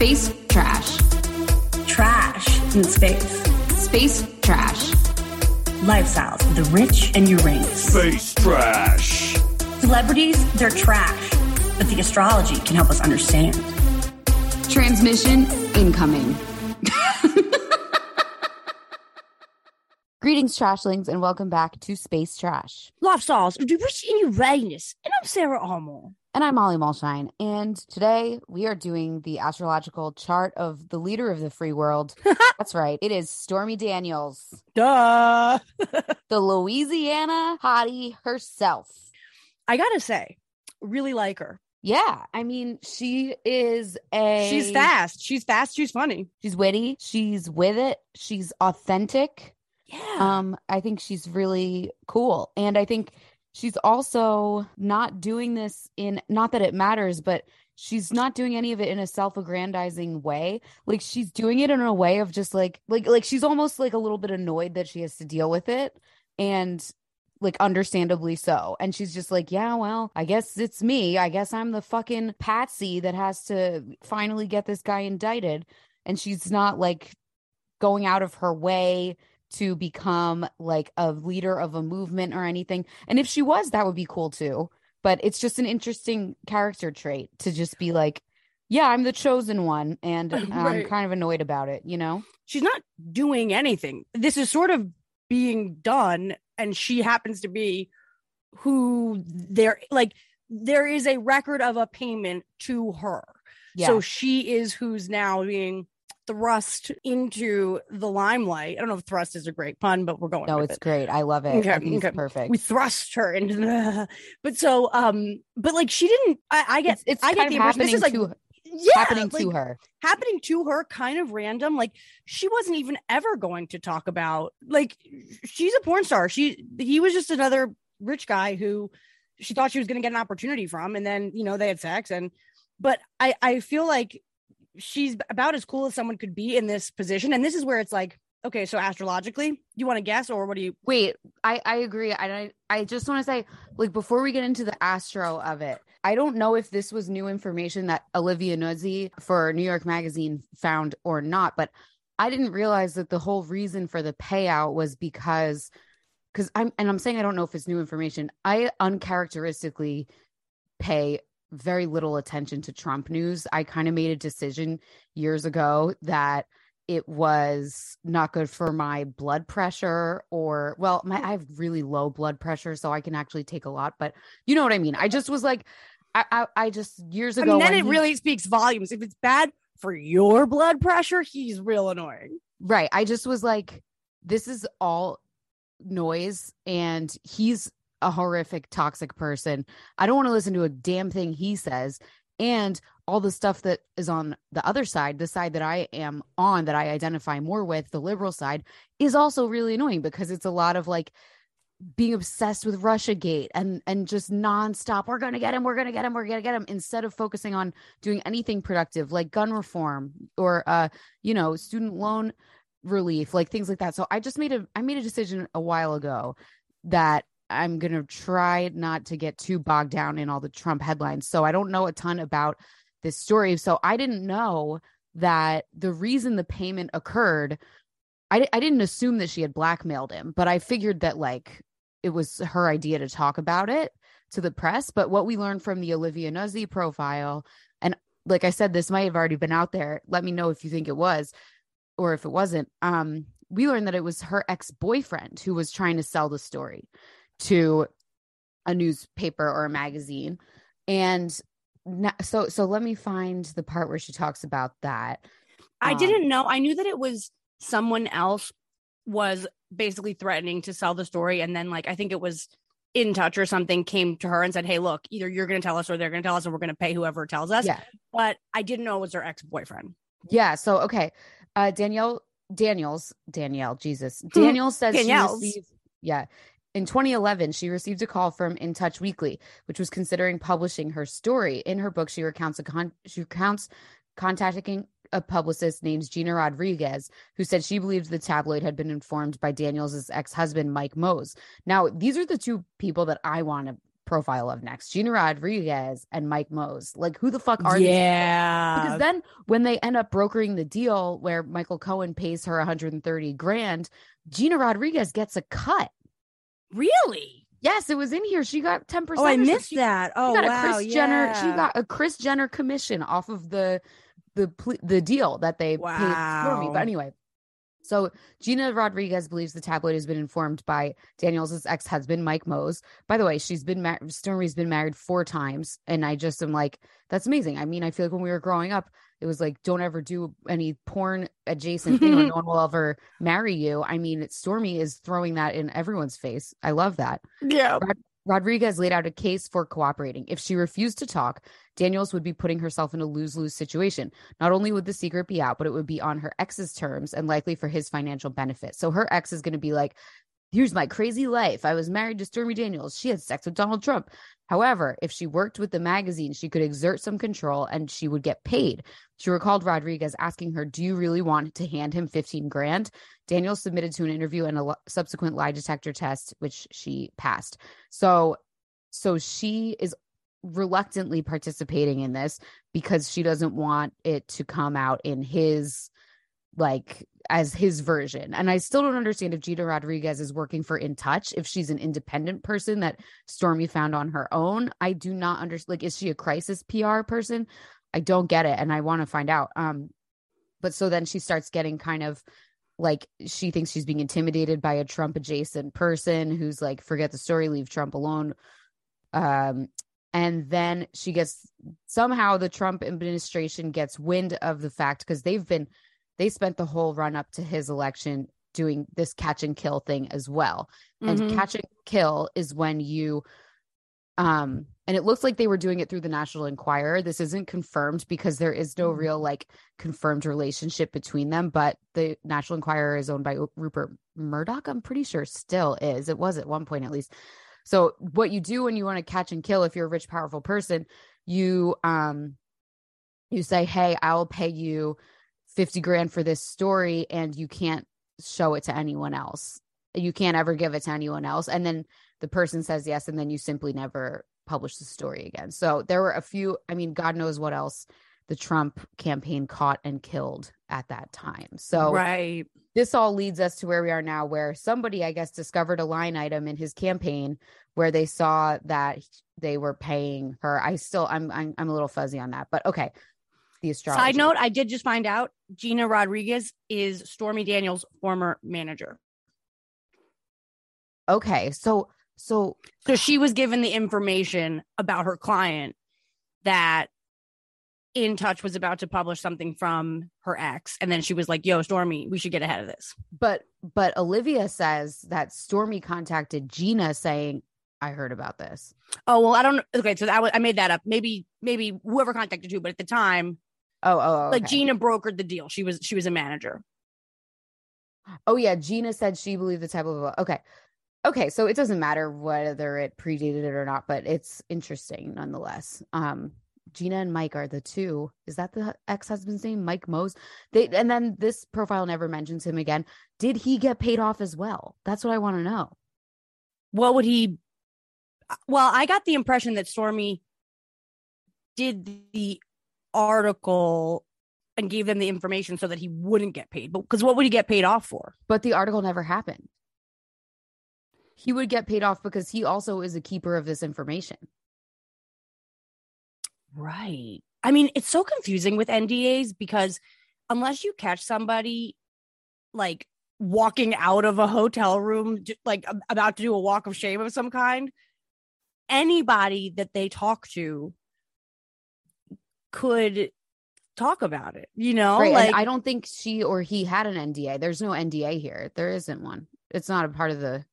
Space trash. Trash in space. Space trash. Lifestyles of the rich and Uranus. Space trash. Celebrities, they're trash, but the astrology can help us understand. Transmission incoming. Greetings, Trashlings, and welcome back to Space Trash. Lifestyles of the rich and Uranus. And I'm Sarah Armour. And I'm Molly Mulshine. And today we are doing the astrological chart of the leader of the free world. That's right. It is Stormy Daniels, Duh. the Louisiana hottie herself. I gotta say, really like her. Yeah. I mean, she is a. She's fast. She's fast. She's funny. She's witty. She's with it. She's authentic. Yeah. Um, I think she's really cool. And I think she's also not doing this in not that it matters, but she's not doing any of it in a self-aggrandizing way. Like she's doing it in a way of just like like like she's almost like a little bit annoyed that she has to deal with it. And like understandably so. And she's just like, yeah, well, I guess it's me. I guess I'm the fucking patsy that has to finally get this guy indicted. And she's not like going out of her way to become like a leader of a movement or anything. And if she was, that would be cool too. But it's just an interesting character trait to just be like, yeah, I'm the chosen one and I'm kind of annoyed about it, you know? She's not doing anything. This is sort of being done, and she happens to be who there like there is a record of a payment to her. Yeah. So she is who's now being thrust into the limelight. I don't know if thrust is a great pun, but we're going no, it's it. great. I love it. Okay, okay. it's perfect. we thrust her into the but so um but like she didn't i, I get it's it's i kind get the of impression this is like to her, yeah happening to her. happening to her kind of random like she wasn't even ever going to talk about like she's a porn star she he was just another rich guy who she thought she was going to get an opportunity from and then you know they had sex and but i i feel like she's about as cool as someone could be in this position and this is where it's like okay so astrologically you want to guess or what do you Wait, I I agree. I I just want to say, like, before we get into the astro of it, I don't know if this was new information that Olivia Nuzzi for New York Magazine found or not, but I didn't realize that the whole reason for the payout was because because I'm and I'm saying I don't know if it's new information. I uncharacteristically pay very little attention to Trump news. I kind of made a decision years ago that it was not good for my blood pressure or well my i have really low blood pressure so i can actually take a lot but you know what i mean i just was like i i, I just years I ago mean, then it he- really speaks volumes. If it's bad for your blood pressure, he's real annoying. right i just was like this is all noise and he's a horrific toxic person i don't want to listen to a damn thing he says and all the stuff that is on the other side the side that i am on that i identify more with the liberal side is also really annoying because it's a lot of like being obsessed with Russia Gate and and just nonstop. We're gonna get him. We're gonna get him. We're gonna get him. Instead of focusing on doing anything productive like gun reform or uh you know student loan relief, like things like that. So I just made a I made a decision a while ago that I'm gonna try not to get too bogged down in all the Trump headlines. So I don't know a ton about this story. So I didn't know that the reason the payment occurred I, I didn't assume that she had blackmailed him, but I figured that like it was her idea to talk about it to the press. But what we learned from the Olivia Nuzzi profile, and like I said, this might have already been out there. Let me know if you think it was or if it wasn't. Um, we learned that it was her ex boyfriend who was trying to sell the story to a newspaper or a magazine. And so, so let me find the part where she talks about that. I Um, didn't know. I knew that it was someone else was basically threatening to sell the story, and then like I think it was in touch or something came to her and said, Hey, look, either you're going to tell us or they're going to tell us, and we're going to pay whoever tells us. Yeah. But I didn't know it was her ex boyfriend. Yeah. So okay. Uh Danielle Daniels, Danielle, Jesus. Daniel says she received yeah. In 2011, she received a call from In Touch Weekly, which was considering publishing her story. In her book, she recounts a con- she recounts contacting a publicist named Gina Rodriguez, who said she believed the tabloid had been informed by Daniels' ex-husband Mike Moz. Now, these are the two people that I want to profile of next: Gina Rodriguez and Mike Moz. Like, who the fuck are these? yeah. because then when they end up brokering the deal where Michael Cohen pays her 130 grand, Gina Rodriguez gets a cut. Really? Yes, it was in here. She got 10%. Oh, I or something. missed She- that. She Oh, got wow. a Kris Jenner. She got a Kris Jenner commission off of the the ple- the deal that they paid for me. But anyway, so Gina Rodriguez believes the tabloid has been informed by Daniels' ex husband Mike Moz. By the way, she's been married. Stormy's been married four times, and I just am like, that's amazing. I mean, I feel like when we were growing up, it was like, don't ever do any porn adjacent thing, or no one will ever marry you. I mean, Stormy is throwing that in everyone's face. I love that. Yeah. Rodriguez laid out a case for cooperating. If she refused to talk, Daniels would be putting herself in a lose lose situation. Not only would the secret be out, but it would be on her ex's terms and likely for his financial benefit. So her ex is going to be like, Here's my crazy life. I was married to Stormy Daniels. She had sex with Donald Trump. However, if she worked with the magazine, she could exert some control and she would get paid. She recalled Rodriguez asking her, Do you really want to hand him 15 grand? Daniel submitted to an interview and a subsequent lie detector test, which she passed. So, so she is reluctantly participating in this because she doesn't want it to come out in his like as his version. And I still don't understand if Gina Rodriguez is working for In Touch, if she's an independent person that Stormy found on her own. I do not understand like is she a crisis PR person? I don't get it and I want to find out. Um but so then she starts getting kind of like she thinks she's being intimidated by a Trump adjacent person who's like forget the story, leave Trump alone. Um and then she gets somehow the Trump administration gets wind of the fact because they've been they spent the whole run up to his election doing this catch and kill thing as well. And Mhm. catch and kill is when you um and it looks like they were doing it through the National Enquirer. This isn't confirmed because there is no real like confirmed relationship between them, but the National Enquirer is owned by Rupert Murdoch. I'm pretty sure still is. It was at one point at least. So what you do when you want to catch and kill if you're a rich powerful person, you um you say, "Hey, I'll pay you 50 grand for this story and you can't show it to anyone else. You can't ever give it to anyone else." And then the person says yes and then you simply never publish the story again. So there were a few, I mean, God knows what else the Trump campaign caught and killed at that time. So right. this all leads us to where we are now where somebody i guess discovered a line item in his campaign where they saw that they were paying her i still i'm i'm, I'm a little fuzzy on that but okay the astrology Side note, I did just find out Gina Rodriguez is Stormy Daniels' former manager. okay so so So she was given the information about her client that In Touch was about to publish something from her ex. And then she was like, Yo, Stormy, we should get ahead of this. but but olivia says that stormy contacted gina saying i heard about this Oh, well, I don't. Okay. So that was, I made that up. Maybe, maybe whoever contacted you, but at the time, oh oh, oh like. Gina brokered the deal. She was, she was a manager. Oh yeah, Gina said she believed the type of okay. Okay, so it doesn't matter whether it predated it or not, but it's interesting nonetheless. Um Gina and Mike are the two. Is that the ex-husband's name? Mike Moz. They and then this profile never mentions him again. Did he get paid off as well? That's what I want to know. What would he, well, I got the impression that Stormy did the article and gave them the information so that he wouldn't get paid. But because what would he get paid off for? But the article never happened. He would get paid off because he also is a keeper of this information. Right. I mean, it's so confusing with NDAs because unless you catch somebody like walking out of a hotel room, like about to do a walk of shame of some kind, anybody that they talk to could talk about it, you know? right. like, and I don't think she or he had an NDA. There's no NDA here. There isn't one. It's not a part of the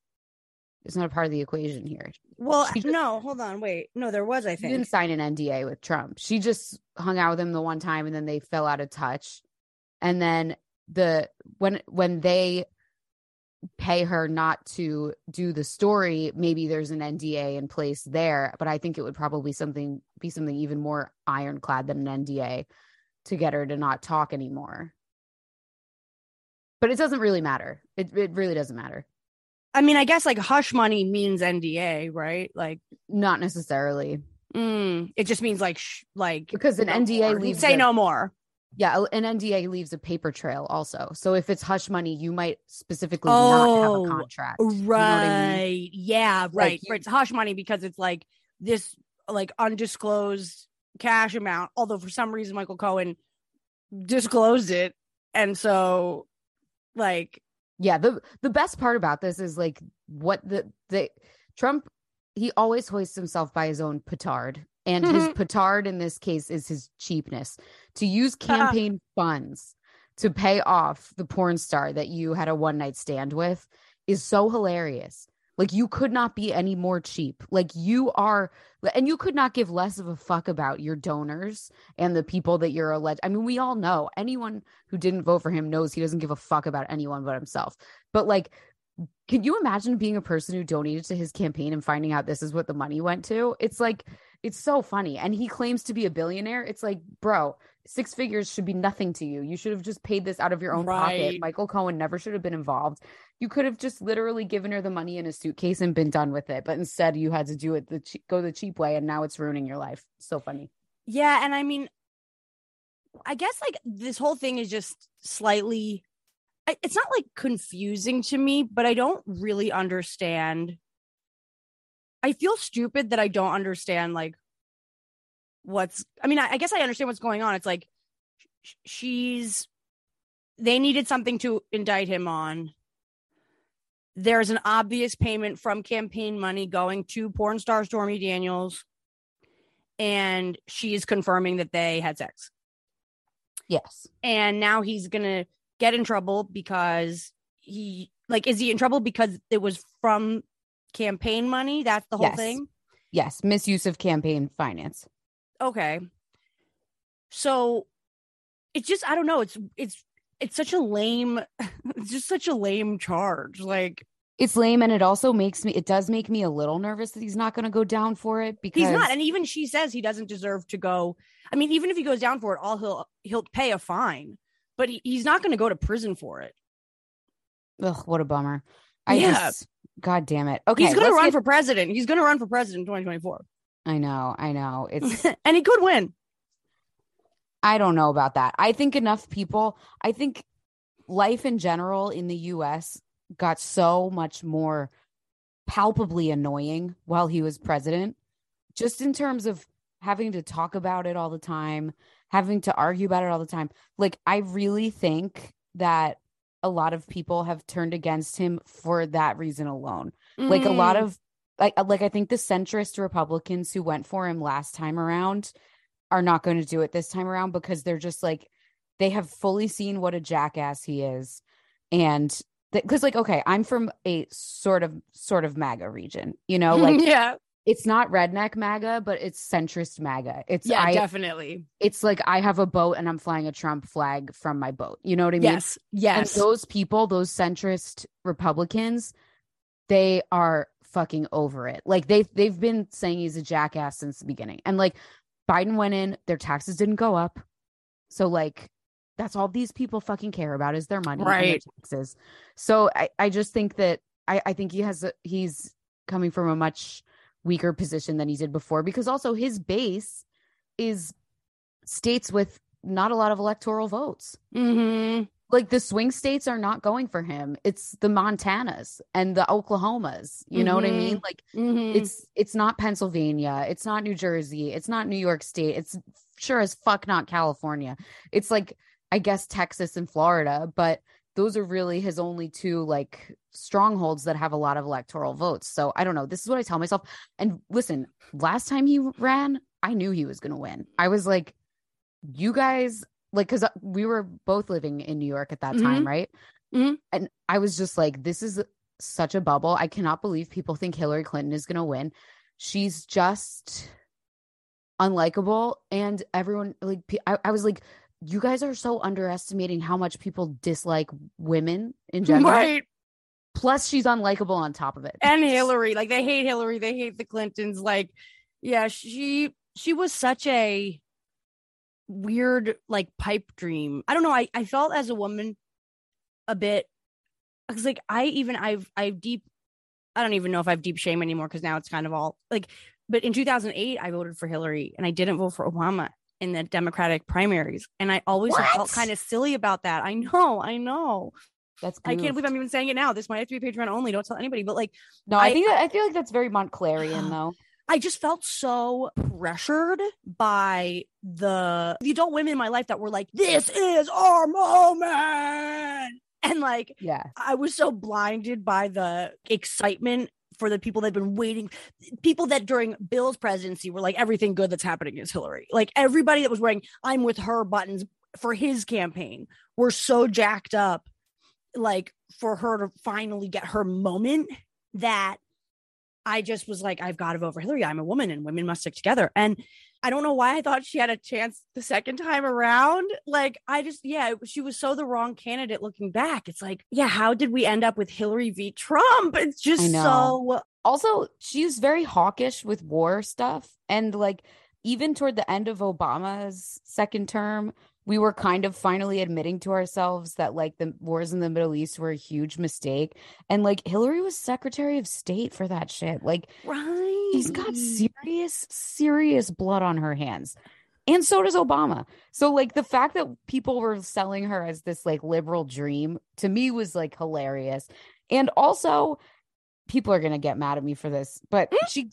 it's not a part of the equation here. Well, just- no, hold on, wait. No, there was, I think. She didn't sign an NDA with Trump. She just hung out with him the one time and then they fell out of touch. And then the when when they pay her not to do the story, maybe there's an NDA in place there, but I think it would probably something be something even more ironclad than an NDA to get her to not talk anymore. But it doesn't really matter. It it really doesn't matter. I mean, I guess like hush money means NDA, right? Like, Not necessarily. mm, it just means like, sh- like Because an NDA leaves say a- no more. Yeah, an NDA leaves a paper trail also. So if it's hush money, you might specifically not have Oh, a contract. You know Right. I mean? Yeah. Right. you- Right. It's hush money because it's like this like undisclosed cash amount. Although for some reason Michael Cohen disclosed it, and so like Yeah, the the best part about this is like what the the Trump he always hoists himself by his own petard. And his mm-hmm. petard in this case is his cheapness. To use ah. campaign funds to pay off the porn star that you had a one night stand with is so hilarious. Like you could not be any more cheap. Like you are and you could not give less of a fuck about your donors and the people that you're alleged. I mean, we all know anyone who didn't vote for him knows he doesn't give a fuck about anyone but himself. But like, can you imagine being a person who donated to his campaign and finding out this is what the money went to? It's like, it's so funny. And he claims to be a billionaire. It's like, bro, six figures should be nothing to you. You should have just paid this out of your own pocket. Michael Cohen never should have been involved. You could have just literally given her the money in a suitcase and been done with it. But instead, you had to do it the che- go the cheap way, and now it's ruining your life. So funny. Yeah, and I mean, I guess like this whole thing is just slightly. It's not like confusing to me, but I don't really understand. I feel stupid that I don't understand like what's. I mean, I, I guess I understand what's going on. It's like sh- she's. They needed something to indict him on. There's an obvious payment from campaign money going to porn star Stormy Daniels and she's confirming that they had sex. Yes. And now he's gonna get in trouble because he like is he in trouble because it was from campaign money? That's the whole Yes. thing. Yes. Misuse of campaign finance. Okay. So it's just I don't know, it's it's it's such a lame it's just such a lame charge. Like It's lame, and it also makes me. It does make me a little nervous that he's not going to go down for it because he's not and even she says he doesn't deserve to go. I mean, even if he goes down for it, all he'll he'll pay a fine, but he, he's not going to go to prison for it. Ugh, what a bummer. I Yeah. just, God damn it. Okay, he's going to run get- for president. He's going to run for president in 2024. I know, I know. It's. and he could win. I don't know about that. I think enough people. I think life in general in the U.S. got so much more palpably annoying while he was president, just in terms of having to talk about it all the time, having to argue about it all the time. Like, I really think that a lot of people have turned against him for that reason alone. Like, a lot Mm. of like, like I think the centrist Republicans who went for him last time around are not going to do it this time around because they're just like they have fully seen what a jackass he is and because like okay i'm from a sort of sort of maga region you know like yeah, it's not redneck maga but it's centrist maga it's yeah, i definitely. it's like i have a boat and i'm flying a trump flag from my boat you know what i mean Yes, yes. and those people, those centrist Republicans, they are fucking over it. Like they they've been saying he's a jackass since the beginning. And like Biden went in, their taxes didn't go up. So like that's all these people fucking care about is their money and their Right. taxes. So I, I just think that I, I think he has a, he's coming from a much weaker position than he did before because also his base is states with not a lot of electoral votes hmm like the swing states are not going for him. It's the Montanas and the Oklahomas. You know what I mean? Like hmm it's it's not Pennsylvania, it's not New Jersey, it's not New York State, it's sure as fuck not California. It's like I guess Texas and Florida, but those are really his only two like strongholds that have a lot of electoral votes. So I don't know. This is what I tell myself. And listen, last time he ran, I knew he was going to win. I was like, you guys, like, because we were both living in New York at that time, right? Mhm. And I was just like, this is such a bubble. I cannot believe people think Hillary Clinton is going to win. She's just unlikable and everyone like I, I was like you guys are so underestimating how much people dislike women in general. Right. Plus she's unlikable on top of it. And Hillary. Like they hate Hillary. They hate the Clintons. Like, yeah, she she was such a weird like pipe dream. I don't know. I, I felt as a woman a bit because like I even I've I've deep I don't even know if I've deep shame anymore because now it's kind of all like but in 2008 I voted for Hillary and I didn't vote for Obama in the Democratic primaries and I always have felt kind of silly about that. I know, I know. That's I can't believe I'm even saying it now. This might have to be Patreon only. Don't tell anybody. But like No, I, I- think that, I feel like that's very Montclarian though. I just felt so pressured by the the adult women in my life that were like, "This is our moment," and like Yeah. I was so blinded by the excitement for the people that have been waiting, people that during Bill's presidency were like, "Everything good that's happening is Hillary." Like everybody that was wearing "I'm with her" buttons for his campaign were so jacked up, like for her to finally get her moment that I just was like, I've got to vote for Hillary. I'm a woman and women must stick together. And I don't know why I thought she had a chance the second time around. Like, I just, yeah, she was so the wrong candidate looking back. It's like, yeah, how did we end up with Hillary v. Trump? It's just so. also she's very hawkish with war stuff and like even toward the end of obama's second term we were kind of finally admitting to ourselves that like the wars in the middle east were a huge mistake and like hillary was secretary of state for that shit. Like Right. she's got serious serious blood on her hands and so does obama. So like the fact that people were selling her as this like liberal dream to me was like hilarious and also people are gonna get mad at me for this but mm. she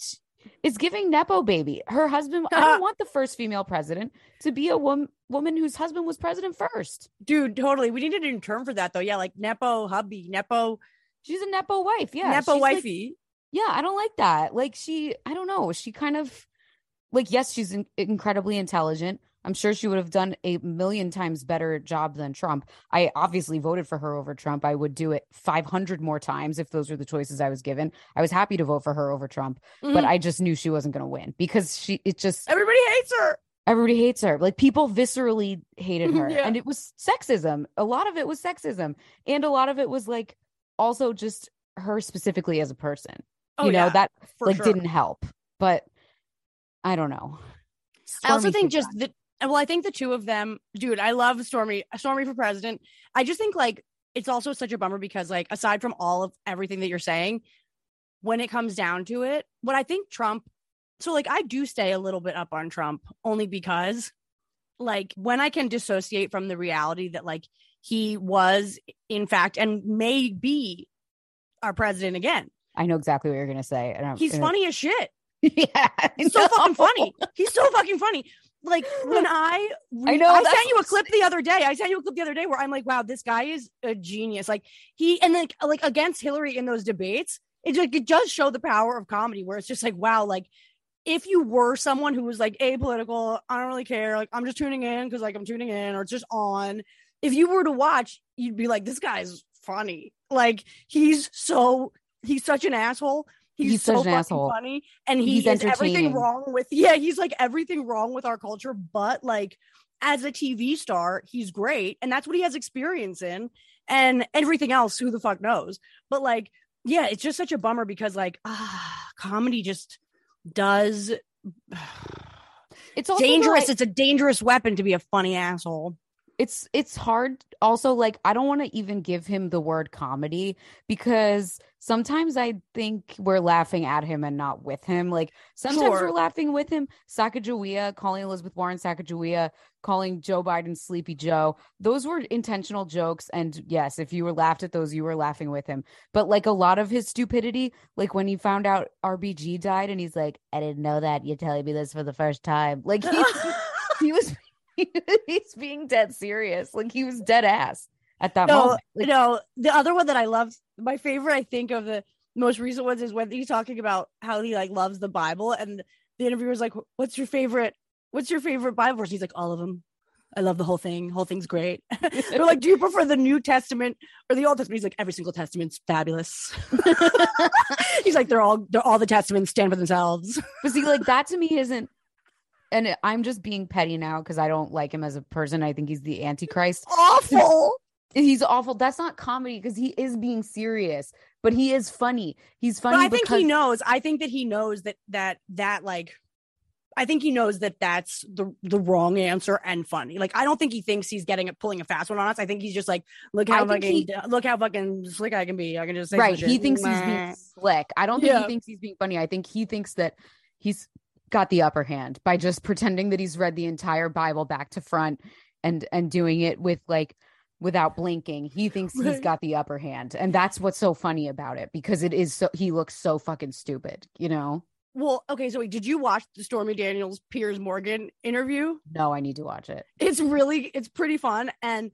is giving nepo baby her husband i don't want the first female president to be a wom- woman whose husband was president first Dude, totally. We needed a new term for that, though. Yeah, like Nepo hubby, Nepo, she's a nepo wife yeah Nepo she's, like, wifey. Yeah, I don't like that. Like she, I don't know. She kind of like yes, she's in- incredibly intelligent. I'm sure she would have done a million times better job than Trump. I obviously voted for her over Trump. I would do it 500 more times if those were the choices I was given. I was happy to vote for her over Trump, but Mhm. I just knew she wasn't going to win because she it just everybody hates her. everybody hates her. Like people viscerally hated her. Yeah. And it was sexism. A lot of it was sexism. And a lot of it was like also just her specifically as a person. Oh, you know, yeah, that like sure. didn't help. But I don't know. I also think just that. Well, I think the two of them, dude. I love Stormy. Stormy for president. I just think like it's also such a bummer because like aside from all of everything that you're saying, when it comes down to it, what I think Trump. So like I do stay a little bit up on Trump only because like when I can dissociate from the reality that like he was in fact and may be our president again. I know exactly what you're gonna say. He's funny as shit. yeah, He's so fucking funny. He's so fucking funny. Like when I, I know, I sent you a clip the other day. I sent you a clip the other day where I'm like, wow, this guy is a genius. Like he and like like against Hillary in those debates, it like it does show the power of comedy. Where it's just like, wow, like if you were someone who was like apolitical, I don't really care. Like I'm just tuning in because like I'm tuning in or it's just on. If you were to watch, you'd be like, this guy's funny. Like he's so he's such an asshole. He's, He's so such an fucking asshole. funny, and he He's is everything wrong with. Yeah, he's like everything wrong with our culture, but like as a TV star, he's great, and that's what he has experience in. And everything else, who the fuck knows? But like, yeah, it's just such a bummer because like, ah, comedy just does It's dangerous. like- it's a dangerous weapon to be a funny asshole. It's it's hard. Also like i don't want to even give him the word comedy because sometimes i think we're laughing at him and not with him. Like sometimes Sure. we're laughing with him. Sacagawea calling elizabeth warren sacagawea calling joe biden sleepy joe. Those were intentional jokes and yes if you were laughed at those you were laughing with him. But like a lot of his stupidity like when he found out rbg died and he's like i didn't know that. You're telling me this for the first time. Like he, he was he's being dead serious. Like he was dead ass at that no, moment. Like, no. The other one that I love, my favorite, I think of the most recent ones is when he's talking about how he like loves the Bible, and the interviewer's like, "What's your favorite? What's your favorite Bible verse?" He's like, "All of them." I love the whole thing. Whole thing's great. They're like, do you prefer the New Testament or the Old Testament? He's like, every single testament's fabulous. He's like, they're all they're all the testaments stand for themselves. But see, like that to me isn't. And I'm just being petty now because I don't like him as a person. I think he's the Antichrist. Awful. He's awful. That's not comedy because he is being serious, but he is funny. He's funny. But I think because- he knows. I think that he knows that that that like I think he knows that that's the the wrong answer and funny. Like I don't think he thinks he's getting it pulling a fast one on us. I think he's just like, look how think fucking he- look how fucking slick I can be. I can just say right. He thinks he's being slick. I don't think Yeah. he thinks he's being funny. I think he thinks that he's got the upper hand by just pretending that he's read the entire Bible back to front and and doing it with like without blinking. He thinks he's got the upper hand. And that's what's so funny about it because it is so he looks so fucking stupid, you know? Well, okay, so wait, did you watch the Stormy Daniels Piers Morgan interview? No, I need to watch it. It's really it's pretty fun and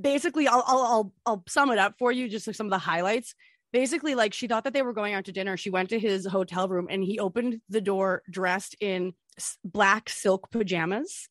basically I'll I'll I'll, I'll sum it up for you just like some of the highlights. Basically like she thought that they were going out to dinner. She went to his hotel room and he opened the door dressed in black silk pajamas.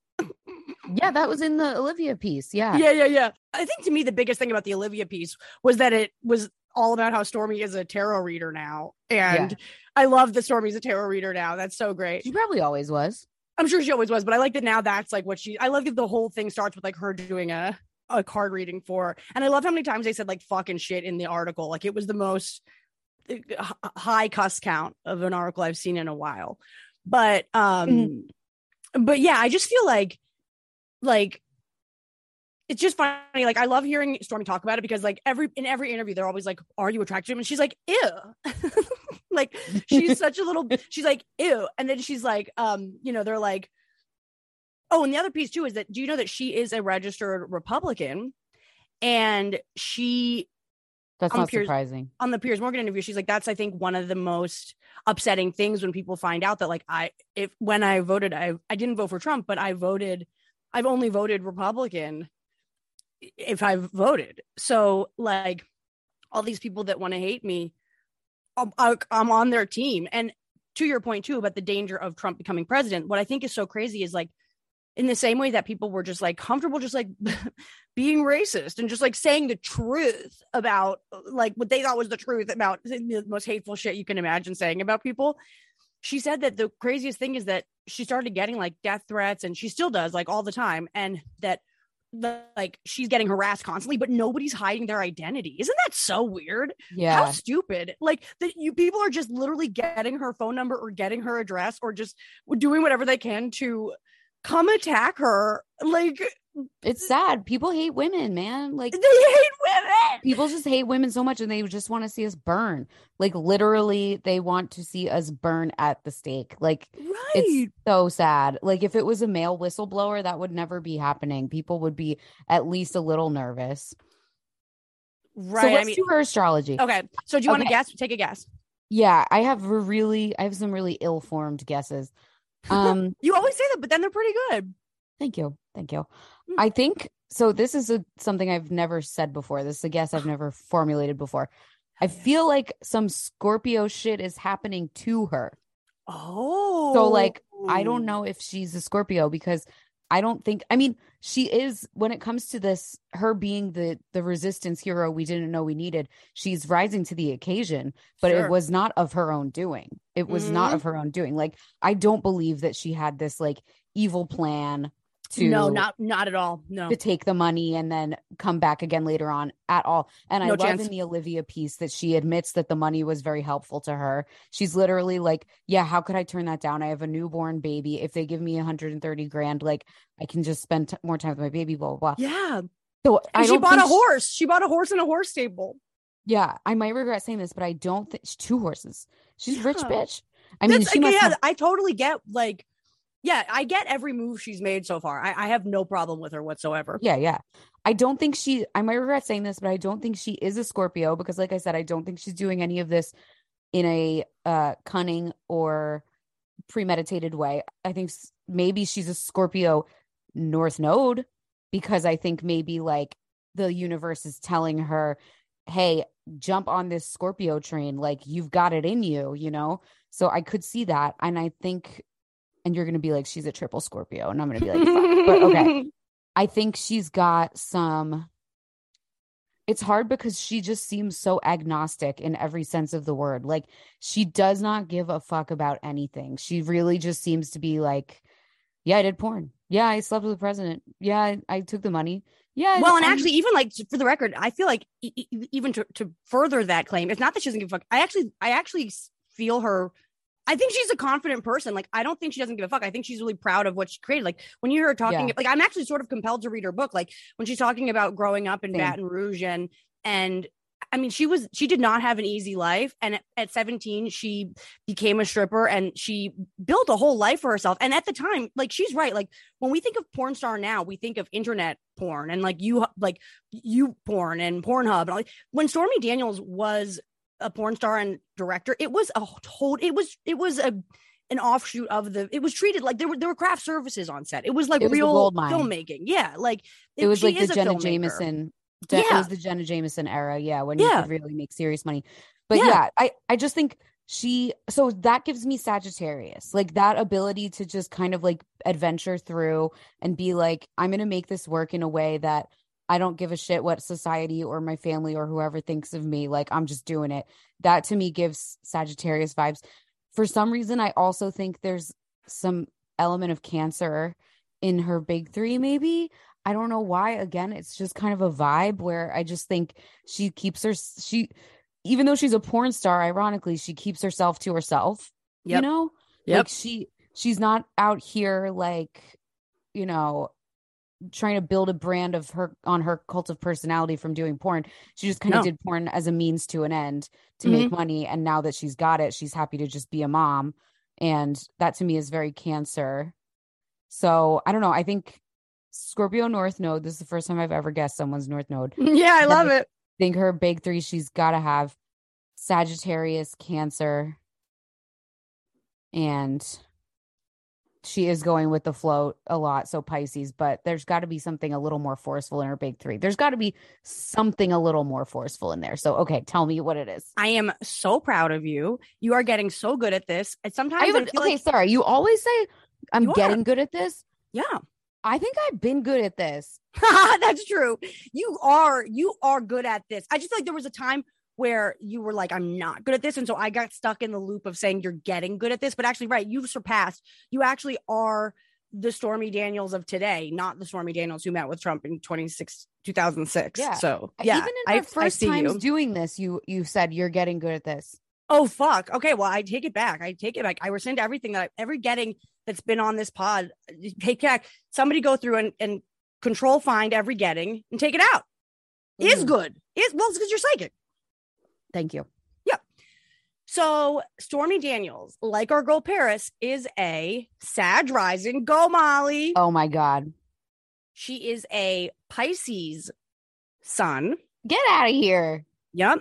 Yeah, that was in the Olivia piece. Yeah. Yeah, yeah, yeah. I think to me the biggest thing about the Olivia piece was that it was all about how Stormy is a tarot reader now. And I love that Stormy's a tarot reader now. That's so great. She probably always was. I'm sure she always was, but I like that now that's like what she I love that the whole thing starts with like her doing a a card reading for. And I love how many times they said like fucking shit in the article. Like it was the most uh, high cuss count of an article I've seen in a while. But um but yeah, I just feel like like it's just funny. Like I love hearing Stormy talk about it because like every in every interview they're always like, "Are you attracted to him?" And she's like, "Ew." like she's such a little. She's like, "Ew," and then she's like, um, you know, they're like, oh, and the other piece too is that do you know that she is a registered Republican, and she That's not Piers- surprising. on the Piers Morgan interview, she's like, that's I think one of the most upsetting things when people find out that like I if when I voted, I I didn't vote for Trump, but I voted, I've only voted Republican if I've voted. So like all these people that want to hate me, um, I'm, I'm on their team. And to your point too about the danger of Trump becoming president, what I think is so crazy is like in the same way that people were just like comfortable just like being racist and just like saying the truth about like what they thought was the truth about the most hateful shit you can imagine saying about people. She said that the craziest thing is that she started getting like death threats and she still does like all the time and that the, like she's getting harassed constantly but nobody's hiding their identity. Isn't that so weird? Yeah. how stupid. Like that you people are just literally getting her phone number or getting her address or just doing whatever they can to come attack her like It's sad. People hate women, man. Like they hate women people just hate women so much and they just want to see us burn. Like literally they want to see us burn at the stake. Like right it's so sad. Like if it was a male whistleblower, that would never be happening. People would be at least a little nervous. So right let's i mean do her astrology. okay so do you want to guess take a guess Yeah, I have really I have some really ill-formed guesses. Um you always say that but then they're pretty good Thank you. Thank you. Mm. I think so. This is a, something I've never said before. This is a guess I've never formulated before. I feel like some Scorpio shit is happening to her. oh So, like, I don't know if she's a Scorpio because I don't think, I mean, she is, when it comes to this, her being the, the resistance hero we didn't know we needed, she's rising to the occasion, but Sure. it was not of her own doing. It was not Mhm. of her own doing. Like, I don't believe that she had this, like, evil plan to no not not at all no to take the money and then come back again later on at all. And I No love chance. in the Olivia piece that she admits that the money was very helpful to her. She's literally like, Yeah, how could I turn that down? I have a newborn baby. If they give me 130 grand, like I can just spend t- more time with my baby, blah, blah, blah. yeah So I and she bought a she- horse she bought a horse in a horse stable yeah, I might regret saying this, but I don't think two horses. She's a rich bitch. I mean, That's- she must yeah have, i totally get like yeah i get every move she's made so far i, I have no problem with her whatsoever Yeah, yeah. I don't think she, I might regret saying this, but I don't think she is a Scorpio because, like I said, I don't think she's doing any of this in a uh, cunning or premeditated way. I think maybe she's a Scorpio North Node because I think maybe like the universe is telling her, hey, jump on this Scorpio train. Like you've got it in you, you know? So I could see that. And I think, and you're going to be like, she's a triple Scorpio. And I'm going to be like, but okay. I think she's got some it's hard because she just seems so agnostic in every sense of the word. Like she does not give a fuck about anything. She really just seems to be like, yeah, I did porn. Yeah, I slept with the president. Yeah, I, I took the money. Yeah. Well, and I'm- actually, even like for the record, I feel like e- even to, to further that claim, it's not that she doesn't give a fuck. I actually, I actually feel her. I think she's a confident person. Like, I don't think she doesn't give a fuck. I think she's really proud of what she created. Like, when you hear her talking, Yeah. like, I'm actually sort of compelled to read her book. Like, when she's talking about growing up in Same. Baton Rouge and, and, I mean, she was, she did not have an easy life. And at, at 17, she became a stripper and she built a whole life for herself. And at the time, like, she's right. Like, when we think of porn star now, we think of internet porn and like you, like, you porn and Pornhub. And all, when Stormy Daniels was a porn star and director, it was a whole. it was, it was a, an offshoot of the, it was treated like there were, there were craft services on set. It was like It was real filmmaking. Yeah. Like it was like the Jenna filmmaker. Jameson. It Yeah. was the Jenna Jameson era, yeah, when you Yeah. could really make serious money. But Yeah. yeah. I I just think she so that gives me Sagittarius, like that ability to just kind of like adventure through and be like, I'm gonna make this work in a way that I don't give a shit what society or my family or whoever thinks of me. Like I'm just doing it. That to me gives Sagittarius vibes. For some reason, I also think there's some element of Cancer in her big three, maybe. I don't know why. Again, it's just kind of a vibe where I just think she keeps her she even though she's a porn star, ironically, she keeps herself to herself. You know? Yep. Like she she's not out here like, you know, trying to build a brand of her on her cult of personality from doing porn. She just kind of No. did porn as a means to an end to Mhm. make money. And now that she's got it, she's happy to just be a mom. And that to me is very cancer. So I don't know. I think Scorpio North Node. This is the first time I've ever guessed someone's North Node. yeah, I love it. think her big three she's got to have Sagittarius, Cancer, and she is going with the float a lot. So Pisces, but there's got to be something a little more forceful in her big three. There's got to be something a little more forceful in there. So, okay, tell me what it is. I am so proud of you. You are getting so good at this. And sometimes even, okay, like, sorry. You always say I'm are. getting good at this. yeah, I think I've been good at this. that's true. You are, you are good at this. I just feel like there was a time where you were like, I'm not good at this. And so I got stuck in the loop of saying you're getting good at this. But actually, right, you've surpassed, you actually are the Stormy Daniels of today, not the Stormy Daniels who met with Trump in 26, 2006. Yeah. So, yeah. even in I- our I first see times you. doing this, you you said you're getting good at this. Oh fuck. Okay, well I take it back. I take it back. I rescind everything that I, every getting that's been on this pod. Take back. Somebody go through and, and control find every getting and take it out. Is Mhm. good. Is well, it's because you're psychic. Thank you. Yeah. So Stormy Daniels, like our girl Paris, is a Sag rising. Go Molly. Oh my god. She is a Pisces sun. Get out of here. Yep.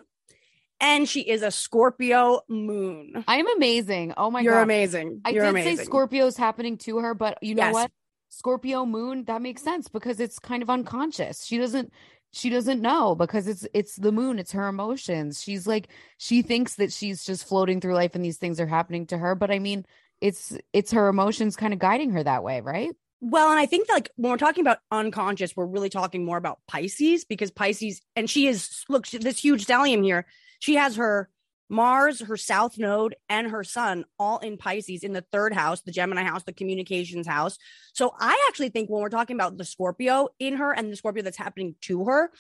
And she is a Scorpio moon. I'm amazing. Oh my God. You're god. amazing. I You're did amazing. say Scorpio's happening to her, but you know Yes. what? Scorpio moon, that makes sense because it's kind of unconscious. She doesn't she doesn't know because it's it's the moon, it's her emotions. She's like she thinks that she's just floating through life and these things are happening to her, but I mean, it's it's her emotions kind of guiding her that way, right? Well, and I think that, like when we're talking about unconscious, we're really talking more about Pisces because Pisces, and she is look she- this huge stellium here. She has her Mars, her South Node, and her Sun all in Pisces in the third house, the Gemini house, the communications house. So I actually think when we're talking about the Scorpio in her and the Scorpio that's happening to her,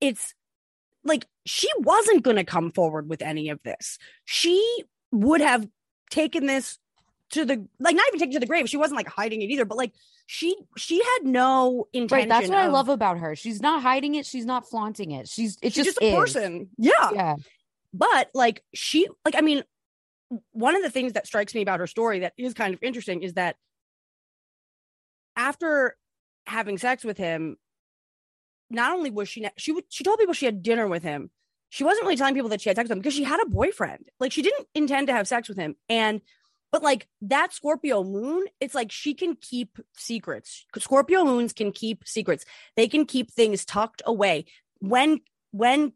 it's like she wasn't going to come forward with any of this. She would have taken this to the like not even taken to the grave. She wasn't like hiding it either, but like she she had no intention. Right. That's what I love about her. She's not hiding it, she's not flaunting it. She's it's she's just, just, a is. person. Yeah. Yeah. But like she like I mean one of the things that strikes me about her story that is kind of interesting is that after having sex with him not only was she she she told people she had dinner with him. She wasn't really telling people that she had sex with him because she had a boyfriend. Like she didn't intend to have sex with him. And but like that scorpio moon it's like she can keep secrets. Scorpio moons can keep secrets. They can keep things tucked away. When when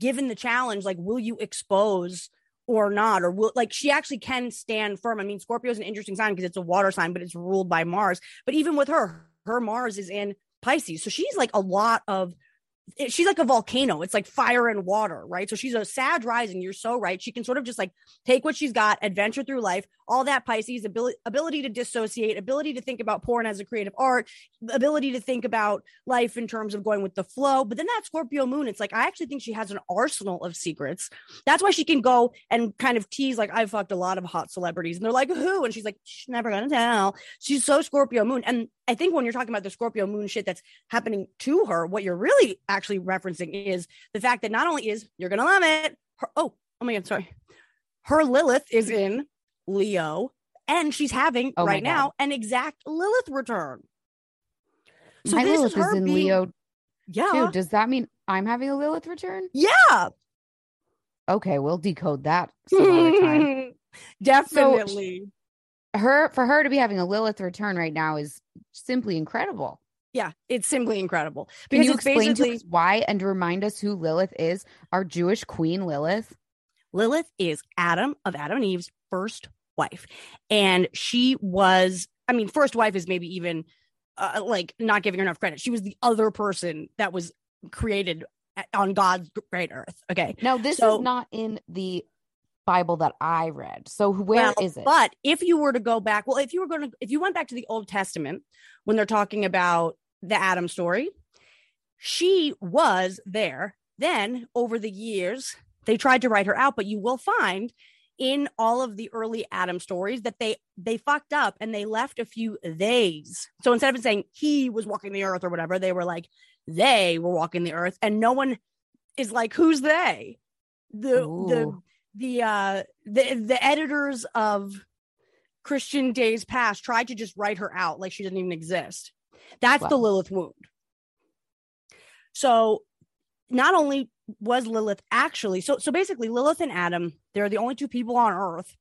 given the challenge like will you expose or not? Or will like she actually can stand firm. I mean scorpio is an interesting sign because it's a water sign but it's ruled by mars. But even with her her mars is in Pisces. So she's like a lot of it- she's like a volcano. It's like fire and water, right? So she's a Sag rising. You're so right. She can sort of just like take what she's got, adventure through life, all that Pisces ability, ability to dissociate, ability to think about porn as a creative art, ability to think about life in terms of going with the flow. But then that Scorpio moon, it's like I actually think she has an arsenal of secrets. That's why she can go and kind of tease like I've fucked a lot of hot celebrities, and they're like who, and she's like she's never gonna tell. She's so Scorpio moon, and I think when you're talking about the Scorpio moon shit that's happening to her, what you're really actually referencing is the fact that not only is you're gonna love it. Her, oh, oh my god, sorry. Her Lilith is in Leo, and she's having Oh right now an exact Lilith return. So My this Lilith is her is in being, Leo Yeah, too. Does that mean I'm having a Lilith return? yeah, Okay, we'll decode that some other time. definitely. Her for her to be having a Lilith return right now is simply incredible. yeah, it's simply incredible Can because you explain to us why and remind us who Lilith is? Our Jewish queen Lilith. Lilith is Adam of Adam and Eve's first wife. And she was, I mean, first wife is maybe even uh, like not giving her enough credit. She was the other person that was created on God's great earth. Okay. Now this So- is not in the Bible that I read. So where is well, it? But if you were to go back, well, if you were going to, if you went back to the Old Testament when they're talking about the Adam story, she was there. Then over the years, they tried to write her out, but you will find in all of the early Adam stories that they they fucked up and they left a few theys. So instead of saying he was walking the earth or whatever, they were like they were walking the earth, and no one is like who's they. The the Ooh. the uh the the editors of Christian Days Past tried to just write her out like she didn't even exist. That's the Lilith wound. So not only was Lilith actually so so basically Lilith and Adam, they're the only two people on earth.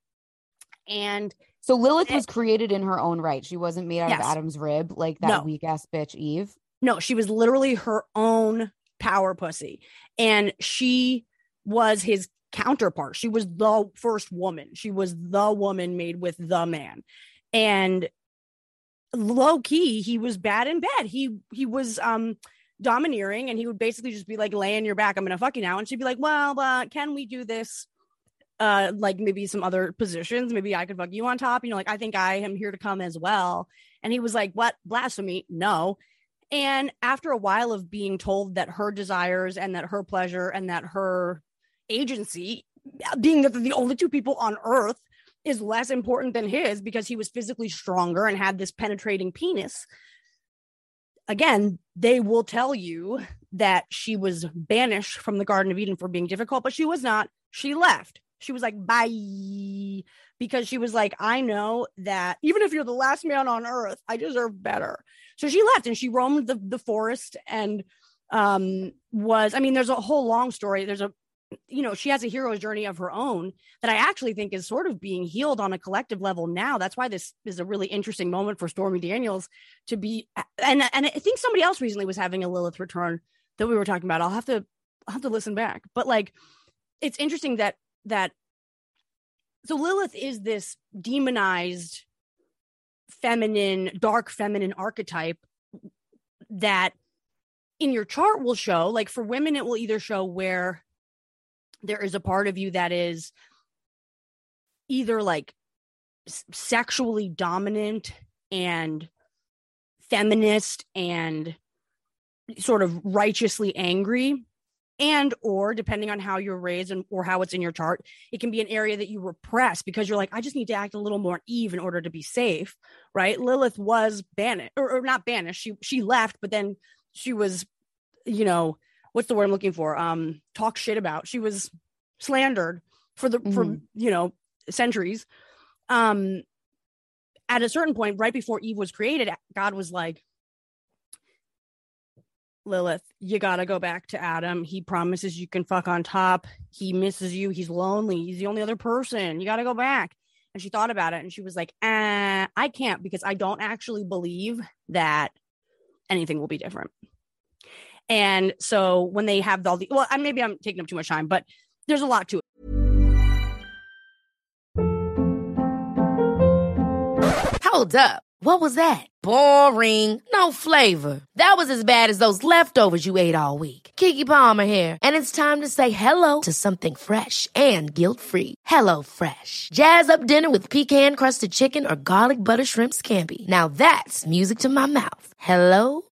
And so Lilith Eh. was created in her own right. She wasn't made out Yes. of Adam's rib like that No. weak ass bitch Eve. no, she was literally her own power pussy. And she was his counterpart. She was the first woman. She was the woman made with the man. And low key, he was bad in bed. He he was um domineering and he would basically just be like, lay on your back, I'm gonna fuck you now. And she'd be like, Well, but can we do this? Uh, like maybe some other positions. Maybe I could fuck you on top. You know, like I think I am here to come as well. And he was like, What blasphemy? No. And after a while of being told that her desires and that her pleasure and that her agency, being that the only two people on earth, is less important than his because he was physically stronger and had this penetrating penis. Again, they will tell you that she was banished from the Garden of Eden for being difficult, but she was not. She left. She was like, bye. Because she was like, I know that even if you're the last man on earth, I deserve better. So she left and she roamed the, the forest and um was I mean, there's a whole long story. There's a you know, she has a hero's journey of her own that I actually think is sort of being healed on a collective level now. That's why this is a really interesting moment for Stormy Daniels to be and and I think somebody else recently was having a Lilith return that we were talking about. I'll have to I'll have to listen back. But like it's interesting that that so Lilith is this demonized feminine, dark feminine archetype that in your chart will show like for women it will either show where there is a part of you that is either like sexually dominant and feminist and sort of righteously angry and or depending on how you're raised and or how it's in your chart it can be an area that you repress because you're like i just need to act a little more eve in order to be safe right? Lilith was banished or, or not banished she she left but then she was you know what's the word i'm looking for um talk shit about she was slandered for the for Mhm. you know centuries um at a certain point right before eve was created god was like Lilith, you got to go back to Adam. He promises you can fuck on top. He misses you. He's lonely. He's the only other person. You got to go back. And she thought about it and she was like, uh, I can't because I don't actually believe that anything will be different. And so when they have all the, well, maybe I'm taking up too much time, but there's a lot to it. Hold up. What was that? Boring. No flavor. That was as bad as those leftovers you ate all week. Keke Palmer here, and it's time to say hello to something fresh and guilt-free. Hello Fresh. Jazz up dinner with pecan-crusted chicken or garlic butter shrimp scampi. Now that's music to my mouth. Hello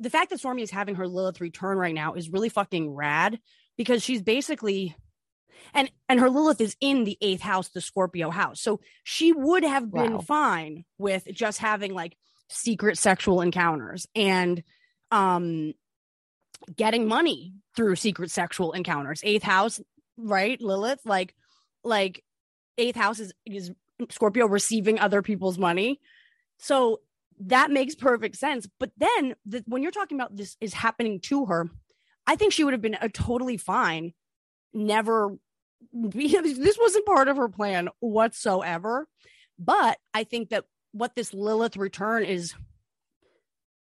the fact that Stormy is having her Lilith return right now is really fucking rad because she's basically and and her Lilith is in the eighth house, the Scorpio house. So she would have been Wow. fine with just having like secret sexual encounters and um getting money through secret sexual encounters. Eighth house, right? Lilith, like like eighth house is is Scorpio receiving other people's money. So that makes perfect sense. But then the, when you're talking about this is happening to her, I think she would have been a totally fine. Never, this wasn't part of her plan whatsoever. But I think that what this Lilith return is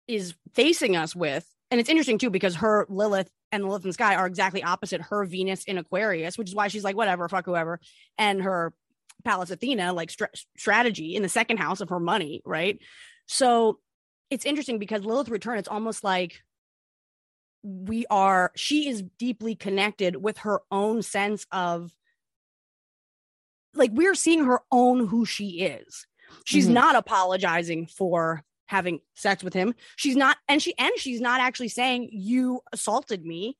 is facing us with, and it's interesting too because her Lilith and Lilith in sky are exactly opposite. Her Venus in Aquarius, which is why she's like whatever, fuck whoever, and her Pallas Athena like stra- strategy in the second house of her money, right? So it's interesting because Lilith return, it's almost like we are, she is deeply connected with her own sense of like we're seeing her own who she is. She's Mhm. not apologizing for having sex with him. She's not, and she and she's not actually saying you assaulted me.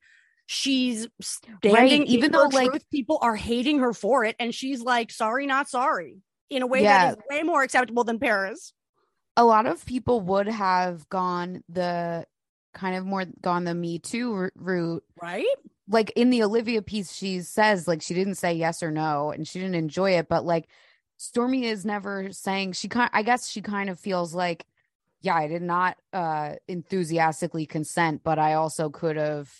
She's standing, even though, like- truth. people are hating her for it, and she's like, "Sorry, not sorry," in a way Yeah. that is way more acceptable than Paris. A lot of people would have gone the kind of more gone the Me Too route. Right? Like in the Olivia piece, she says like she didn't say yes or no, and she didn't enjoy it. But like Stormy is never saying she kind. I guess she kind of feels like, yeah, I did not uh enthusiastically consent, but I also could have.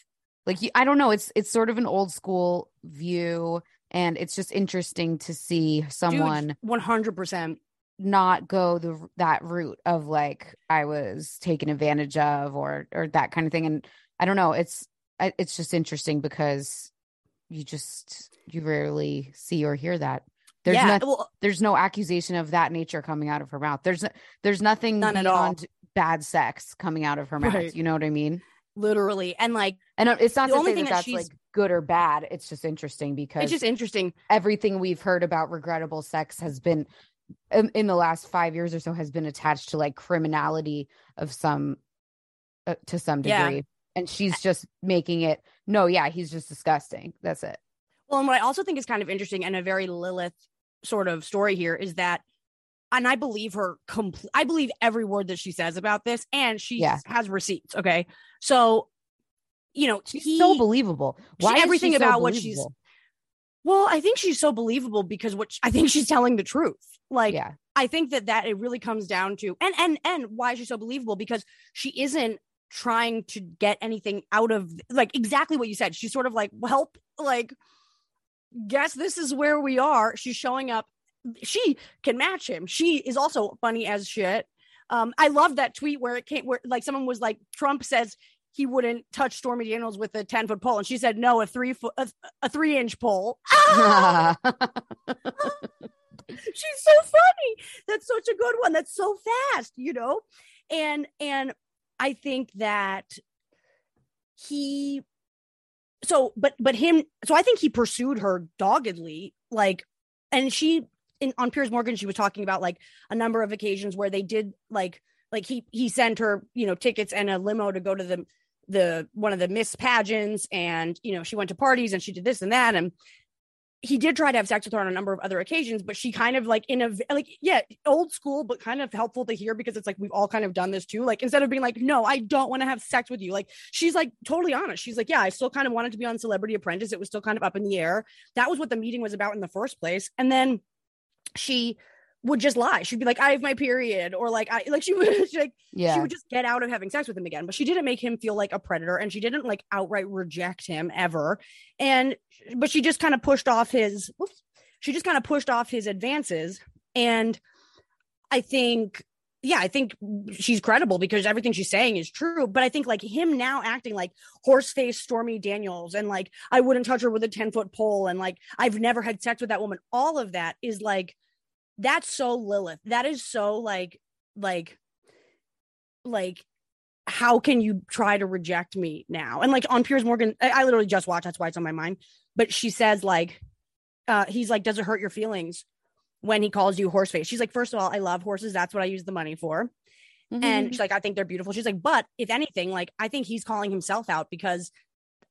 Like I don't know. It's it's sort of an old school view, and it's just interesting to see someone one hundred percent. Not go the that route of like I was taken advantage of or or that kind of thing and I don't know it's it's just interesting because you just you rarely see or hear that there's yeah, no, well, there's no accusation of that nature coming out of her mouth there's there's nothing None at all. beyond bad sex coming out of her mouth Right. you know what I mean literally, and like and uh, it's not The to only say thing that that that's she's- like good or bad it's just interesting because it's just interesting. everything we've heard about regrettable sex has been in, in the last five years or so has been attached to like criminality of some uh, to some Yeah. degree and she's just making it no yeah he's just disgusting that's it Well, and what I also think is kind of interesting and a very Lilith sort of story here is that, and I believe her. Compl- I believe every word that she says about this, and she Yeah. has receipts. Okay, so you know, she's he- so believable why she everything so about what she's- believable? Well, I think she's so believable because what I think she's telling the truth. Like, yeah I think that that it really comes down to and and and why she's so believable because she isn't trying to get anything out of like exactly what you said. She's sort of like, well, like, guess this is where we are. She's showing up. She can match him. She is also funny as shit. Um, I love that tweet where it came where like someone was like, Trump says he wouldn't touch Stormy Daniels with a 10 foot pole, and she said no, a three foot a, a three inch pole. Ah! she's so funny that's such a good one that's so fast you know and and i think that he so but but him so i think he pursued her doggedly like and she in on piers morgan she was talking about like a number of occasions where they did like like he he sent her you know tickets and a limo to go to the the one of the miss pageants and you know she went to parties and she did this and that and he did try to have sex with her on a number of other occasions, but she kind of like in a like yeah, old school, but kind of helpful to hear because it's like we've all kind of done this too. Like instead of being like, no, I don't want to have sex with you, like she's like totally honest. She's like, yeah, I still kind of wanted to be on Celebrity Apprentice. It was still kind of up in the air. That was what the meeting was about in the first place. And then she would just lie. She'd be like, I have my period, or like I like she would she, like Yeah. she would just get out of having sex with him again. But she didn't make him feel like a predator and she didn't like outright reject him ever. And but she just kind of pushed off his she just kind of pushed off his advances. And I think yeah, I think she's credible because everything she's saying is true. But I think like him now acting like horse face Stormy Daniels and like I wouldn't touch her with a 10 foot pole and like I've never had sex with that woman. All of that is like that's so Lilith. That is so like like like how can you try to reject me now? And like on Piers Morgan, I, I literally just watched, that's why it's on my mind. But she says like uh he's like, Does it hurt your feelings when he calls you horse face? She's like, First of all, I love horses. That's what I use the money for. Mm-hmm. And she's like, I think they're beautiful. She's like, but if anything, like I think he's calling himself out because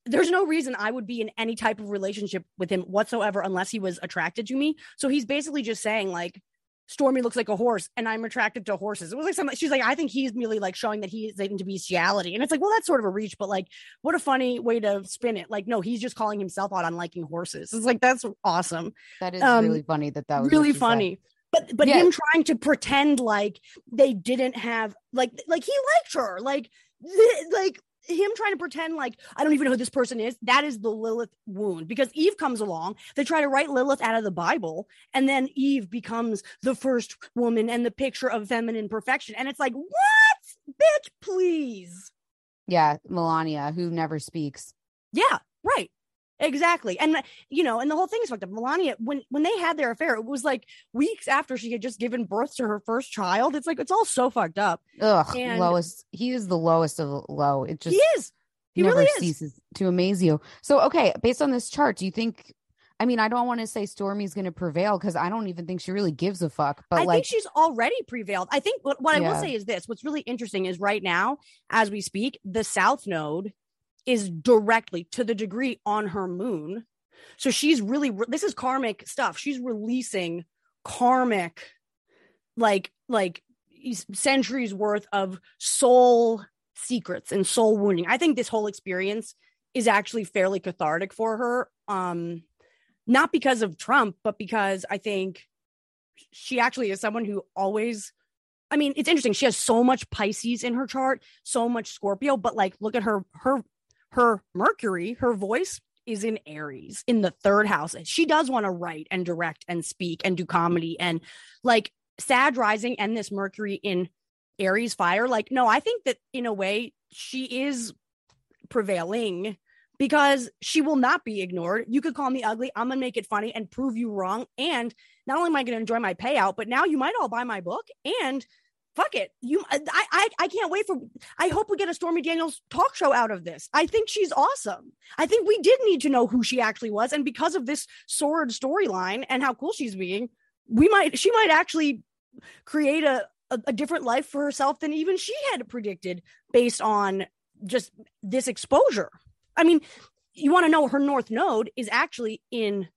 there's no reason I would be in any type of relationship with him whatsoever unless he was attracted to me. So he's basically just saying like Stormy looks like a horse and I'm attracted to horses. It was like something she's like, I think he's merely like showing that he is into bestiality. And it's like, well, that's sort of a reach, but like, what a funny way to spin it. Like, no, he's just calling himself out on liking horses. It's like, that's awesome. that is um, really funny that that was really she said. funny. But but Yeah. him trying to pretend like they didn't have like like he liked her. Like like him trying to pretend like I don't even know who this person is. That is the Lilith wound because Eve comes along. They try to write Lilith out of the Bible, and then Eve becomes the first woman and the picture of feminine perfection. And it's like, what, bitch, please. Yeah, Melania, who never speaks. Yeah. Exactly. And uh, you know, and the whole thing is fucked up. Melania, when when they had their affair, it was like weeks after she had just given birth to her first child. It's like it's all so fucked up. Ugh, And- lowest. He is the lowest of low. It just he is. He never really is. ceases to amaze you. So, okay, based on this chart, do you think? I mean, I don't want to say Stormy's going to prevail because I don't even think she really gives a fuck. But I like, think she's already prevailed. I think what, what I will say is this what's really interesting is right now, as we speak, the South Node is directly to the degree on her moon. So she's really, this is karmic stuff. She's releasing karmic, like, like centuries worth of soul secrets and soul wounding. I think this whole experience is actually fairly cathartic for her. Um, not because of Trump, but because I think she actually is someone who always I mean, it's interesting. She has so much Pisces in her chart, so much Scorpio, but like look at her her her Mercury, her voice is in Aries in the third house. She does want to write and direct and speak and do comedy and like Sag rising and this Mercury in Aries fire. Like, no, I think that in a way she is prevailing because she will not be ignored. You could call me ugly. I'm gonna make it funny and prove you wrong. And not only am I gonna enjoy my payout, but now you might all buy my book and fuck it. You I I I can't wait for I hope we get a Stormy Daniels talk show out of this. I think she's awesome. I think we did need to know who she actually was. And because of this sword storyline and how cool she's being, we might she might actually create a, a, a different life for herself than even she had predicted based on just this exposure. I mean, you want to know her North Node is actually in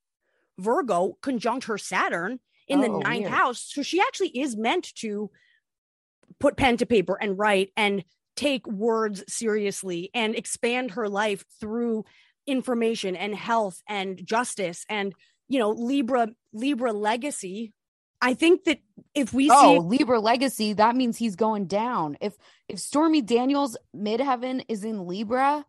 Virgo, conjunct her Saturn in the Oh, ninth weird. house. So she actually is meant to put pen to paper and write and take words seriously and expand her life through information and health and justice and you know Libra Libra legacy. I think that if we oh, see Libra legacy, that means he's going down. If if Stormy Daniels midheaven is in Libra,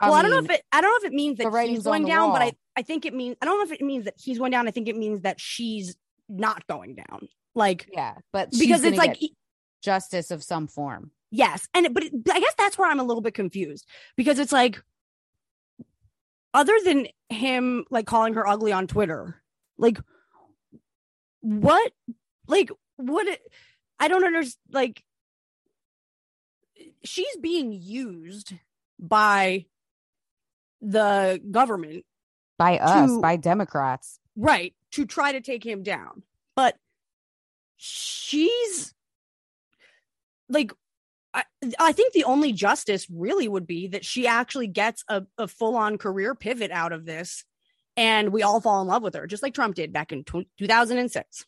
well, I, don't know if it I don't know if it means that he's going down, but I. I think it means I don't know if it means that he's going down. I think it means that she's not going down. Like yeah, but because it's like justice of some form. Yes. And but I guess that's where I'm a little bit confused because it's like other than him like calling her ugly on Twitter, like what like what I don't understand like she's being used by the government by us, To- by Democrats. right to try to take him down she's like I, I think the only justice really would be that she actually gets a, a full-on career pivot out of this and we all fall in love with her, just like Trump did back in tw 2006.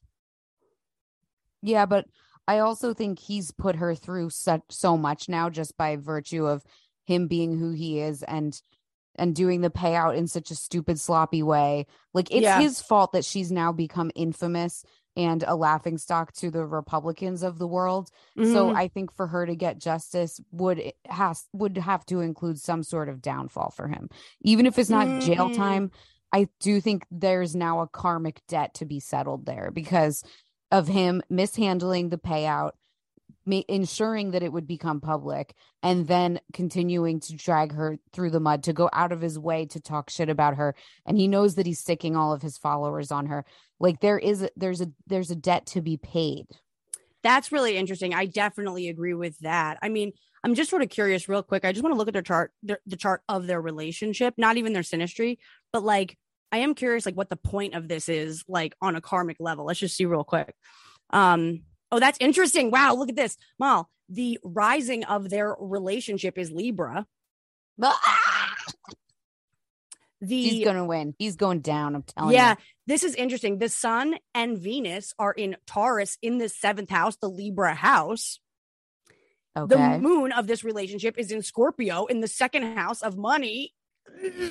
Yeah, but I also think he's put her through such so much now just by virtue of him being who he is and and doing the payout in such a stupid sloppy way. Like it's Yeah. his fault that she's now become infamous and a laughing stock to the Republicans of the world. So Mhm. I think for her to get justice would has would have to include some sort of downfall for him. Even if it's not jail Mhm. time, I do think there's now a karmic debt to be settled there because of him mishandling the payout, ma- ensuring that it would become public, and then continuing to drag her through the mud to go out of his way to talk shit about her. And he knows that he's sticking all of his followers on her. Like there is a, there's a there's a debt to be paid. That's really interesting. I definitely agree with that. I mean, I'm just sort of curious, real quick. I just want to look at their chart, their, the chart of their relationship, not even their synastry but like, I am curious, like, what the point of this is, like, on a karmic level. Let's just see real quick. Um, oh, that's interesting. Wow, look at this, Mal. The rising of their relationship is Libra. Ah! The He's gonna win. He's going down. I'm telling yeah, you. Yeah. This is interesting. The Sun and Venus are in Taurus in the seventh house, the Libra house. Okay. The moon of this relationship is in Scorpio in the second house of money.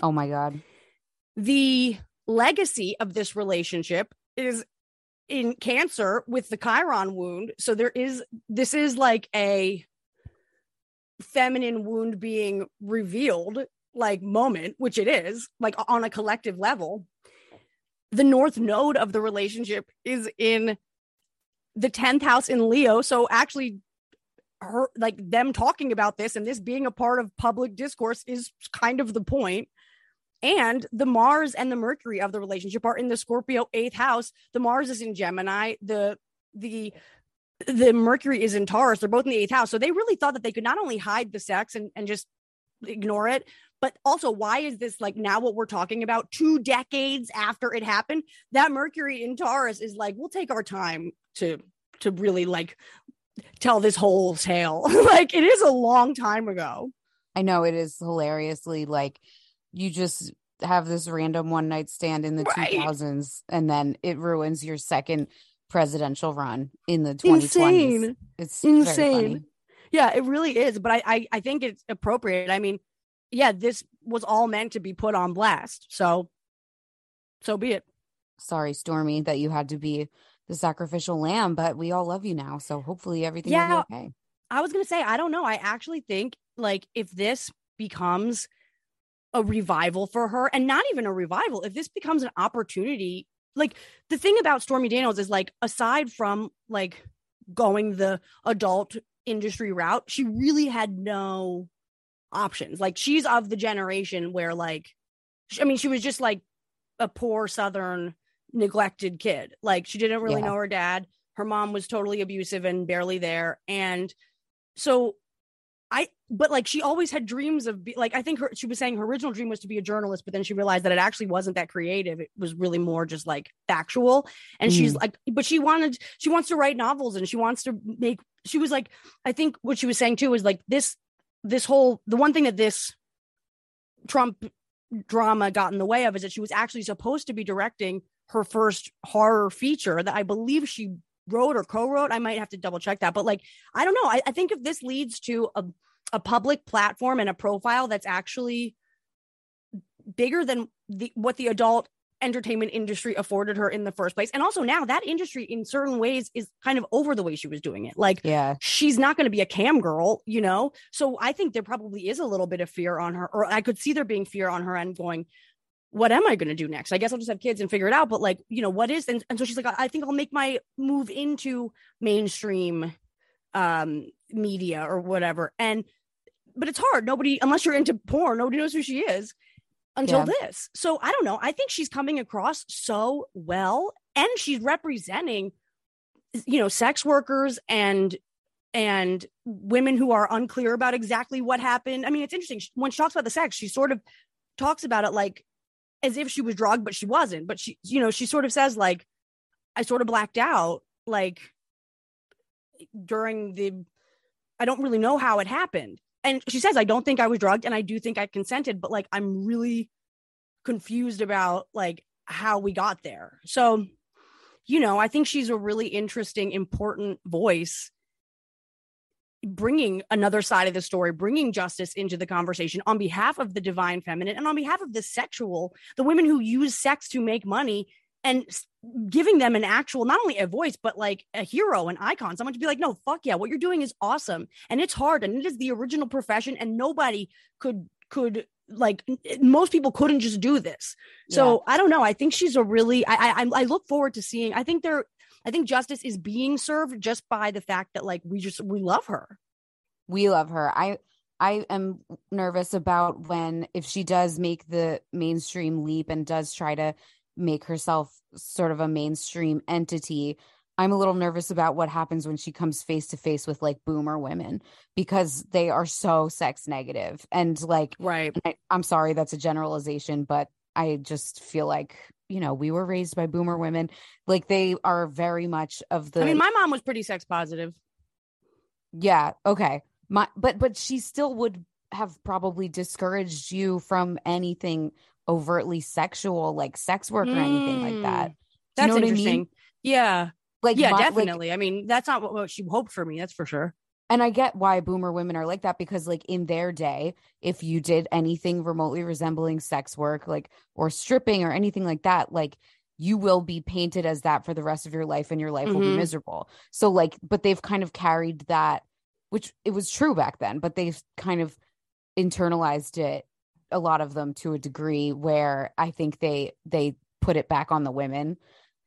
oh my god. The legacy of this relationship is in Cancer with the Chiron wound. So there is, this is like a feminine wound being revealed, like moment, which it is, like on a collective level. The North Node of the relationship is in the 10th house in Leo. So actually, her like them talking about this and this being a part of public discourse is kind of the point. And the Mars and the Mercury of the relationship are in the Scorpio eighth house. The Mars is in Gemini. The the the Mercury is in Taurus. They're both in the eighth house. So they really thought that they could not only hide the sex and, and just ignore it, but also why is this like now what we're talking about two decades after it happened? That Mercury in Taurus is like, we'll take our time to to really like tell this whole tale. like it is a long time ago. I know it is hilariously like you just have this random one night stand in the Right. 2000s and then it ruins your second presidential run in the 2020s. Insane. It's Insane. Yeah, it really is. But I, I I think it's appropriate. I mean, yeah, this was all meant to be put on blast. So so be it. Sorry, Stormy, that you had to be the sacrificial lamb, but we all love you now. So hopefully everything will Yeah. be okay. I was gonna say, I don't know. I actually think like if this becomes a revival for her, and not even a revival, if this becomes an opportunity, like the thing about Stormy Daniels is like, aside from like going the adult industry route, she really had no options. Like she's of the generation where like I mean, she was just like a poor southern neglected kid. Like she didn't really Yeah. know her dad. Her mom was totally abusive and barely there. And so but like she always had dreams of be, like I think her she was saying her original dream was to be a journalist, but then she realized that it actually wasn't that creative. It was really more just like factual. And she's mm. like, but she wanted she wants to write novels and she wants to make she was like, I think what she was saying too is like this this whole the one thing that this Trump drama got in the way of is that she was actually supposed to be directing her first horror feature that I believe she wrote or co-wrote. I might have to double check that. But like, I don't know. I, I think if this leads to a, a public platform and a profile that's actually bigger than the what the adult entertainment industry afforded her in the first place. And also now that industry in certain ways is kind of over the way she was doing it. Like Yeah. she's not going to be a cam girl, you know? So I think there probably is a little bit of fear on her, or I could see there being fear on her end going, what am I going to do next? I guess I'll just have kids and figure it out. But like, you know, what is, and, and so she's like, I I think I'll make my move into mainstream um media or whatever. And, but it's hard. Nobody, unless you're into porn, nobody knows who she is until Yeah. this. So I don't know. I think she's coming across so well and she's representing you know sex workers and and women who are unclear about exactly what happened. I mean, it's interesting when she talks about the sex, she sort of talks about it like as if she was drugged, but she wasn't. But she, you know, she sort of says like, I sort of blacked out, like during the, I don't really know how it happened. And she says, I don't think I was drugged, and I do think I consented, but like I'm really confused about like how we got there. So, you know, I think she's a really interesting, important voice bringing another side of the story, bringing justice into the conversation on behalf of the divine feminine and on behalf of the sexual, the women who use sex to make money and giving them an actual, not only a voice, but like a hero, an icon, someone to be like, no, fuck yeah, what you're doing is awesome. And it's hard and it is the original profession and nobody could, could like most people couldn't just do this. So yeah. I don't know. I think she's a really, I, I, I look forward to seeing, I think there, I think justice is being served just by the fact that like we just we love her. We love her. I I am nervous about when if she does make the mainstream leap and does try to make herself sort of a mainstream entity. I'm a little nervous about what happens when she comes face to face with like boomer women because they are so sex negative and like right. I, I'm sorry that's a generalization, but I just feel like you know, we were raised by boomer women. Like they are very much of the I mean, my mom was pretty sex positive. Yeah, okay. My but but she still would have probably discouraged you from anything overtly sexual like sex work or anything like that. Mm. That's you know interesting. I mean? Yeah. Like yeah, my, definitely. Like, I mean, that's not what, what she hoped for me. That's for sure and I get why boomer women are like that because like in their day, if you did anything remotely resembling sex work, like or stripping or anything like that, like you will be painted as that for the rest of your life and your life mm-hmm. will be mm-hmm. miserable. So like but they've kind of carried that which it was true back then, but they've kind of internalized it a lot of them to a degree where I think they they put it back on the women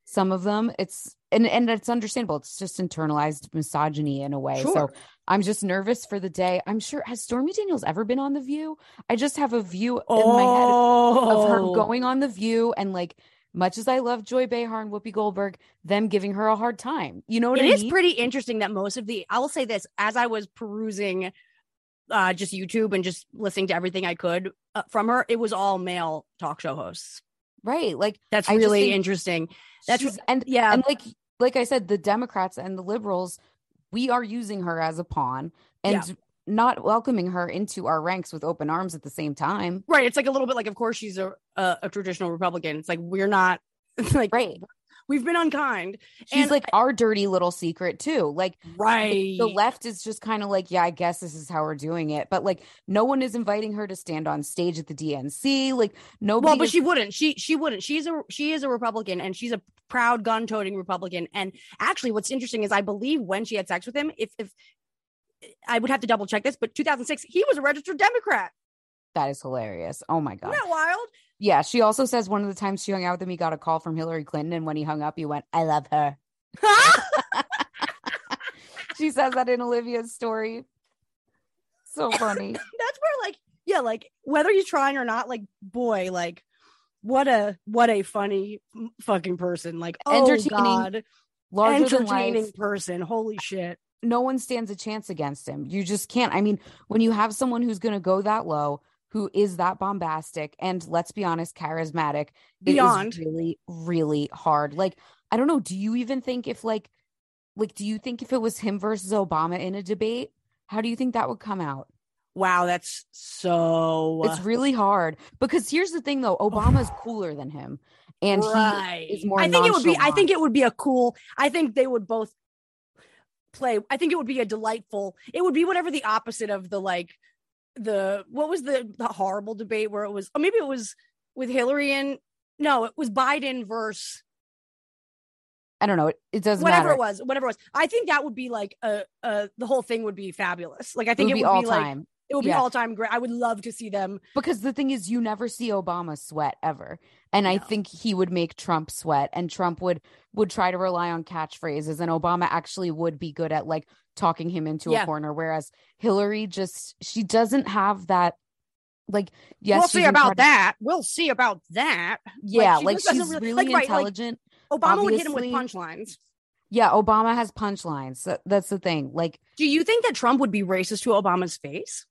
some of them it's and and it's understandable it's just internalized misogyny in a way sure. so i'm just nervous for the day i'm sure has stormy daniels ever been on the view i just have a view oh. in my head of her oh. going on the view and like much as I love Joy Behar and Whoopi Goldberg, them giving her a hard time. You know what it I is mean? pretty interesting that most of the I will say this as I was perusing uh just YouTube and just listening to everything I could uh, from her, it was all male talk show hosts. Right. Like that's really interesting. That's and yeah, and like like I said, the Democrats and the liberals, we are using her as a pawn and yeah. not welcoming her into our ranks with open arms at the same time. Right. It's like a little bit like, of course, she's a a, a traditional Republican. It's like we're not like right we've been unkind. She's and like our dirty little secret too. Like right. The left is just kind of like, yeah, I guess this is how we're doing it. But like no one is inviting her to stand on stage at the DNC. Like nobody Well, but is- she wouldn't. She she wouldn't. She's a she is a Republican and she's a proud gun-toting Republican. And actually what's interesting is I believe when she had sex with him, if if I would have to double check this, but 2006, he was a registered Democrat. That is hilarious. Oh my God. Isn't that wild? Yeah, she also says one of the times she hung out with him, he got a call from Hillary Clinton, and when he hung up, he went, "I love her." she says that in Olivia's story. So funny. That's where, like, yeah, like whether he's trying or not, like, boy, like, what a what a funny fucking person. Like, oh entertaining, God, entertaining person. Holy shit. No one stands a chance against him. You just can't. I mean, when you have someone who's going to go that low, who is that bombastic and let's be honest, charismatic. Beyond really, really hard. Like, I don't know. Do you even think if like like do you think if it was him versus Obama in a debate, how do you think that would come out? Wow, that's so It's really hard. Because here's the thing though, Obama's cooler than him. And right. he is more I think it would be I think it would be a cool I think they would both play I think it would be a delightful it would be whatever the opposite of the like the what was the the horrible debate where it was or maybe it was with Hillary and no, it was Biden versus I don't know. It, it doesn't whatever matter. it was, whatever it was. I think that would be like a, a the whole thing would be fabulous. Like I think it would, it would be, be all time. Like, it would be all time great. I would love to see them because the thing is, you never see Obama sweat ever, and no. I think he would make Trump sweat, and Trump would would try to rely on catchphrases, and Obama actually would be good at like talking him into yeah. a corner, whereas Hillary just she doesn't have that like yes we'll see about that. We'll see about that. Yeah like, like she's really, really like, intelligent right, like, obama would hit him with punchlines. Yeah obama has punchlines. That's the thing. Like do you think that trump would be racist to obama's face?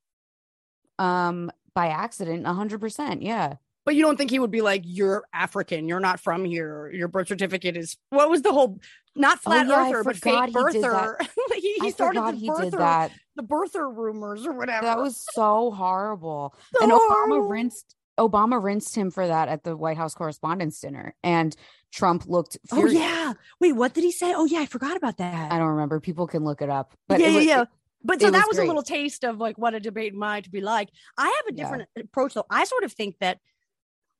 um by accident 100% yeah but you don't think he would be like you're african you're not from here your birth certificate is what was the whole not oh, flat oh, yeah, earther but fake birther he, he started the he birther, the birther rumors or whatever that was so horrible so and obama horrible. rinsed Obama rinsed him for that at the White House Correspondents' Dinner, and Trump looked. Oh yeah. Wait, what did he say? Oh yeah, I forgot about that. I don't remember. People can look it up. But yeah, yeah, was- yeah. But so it that was was a little taste of like what a debate might be like. I have a Yeah. different approach though. I sort of think that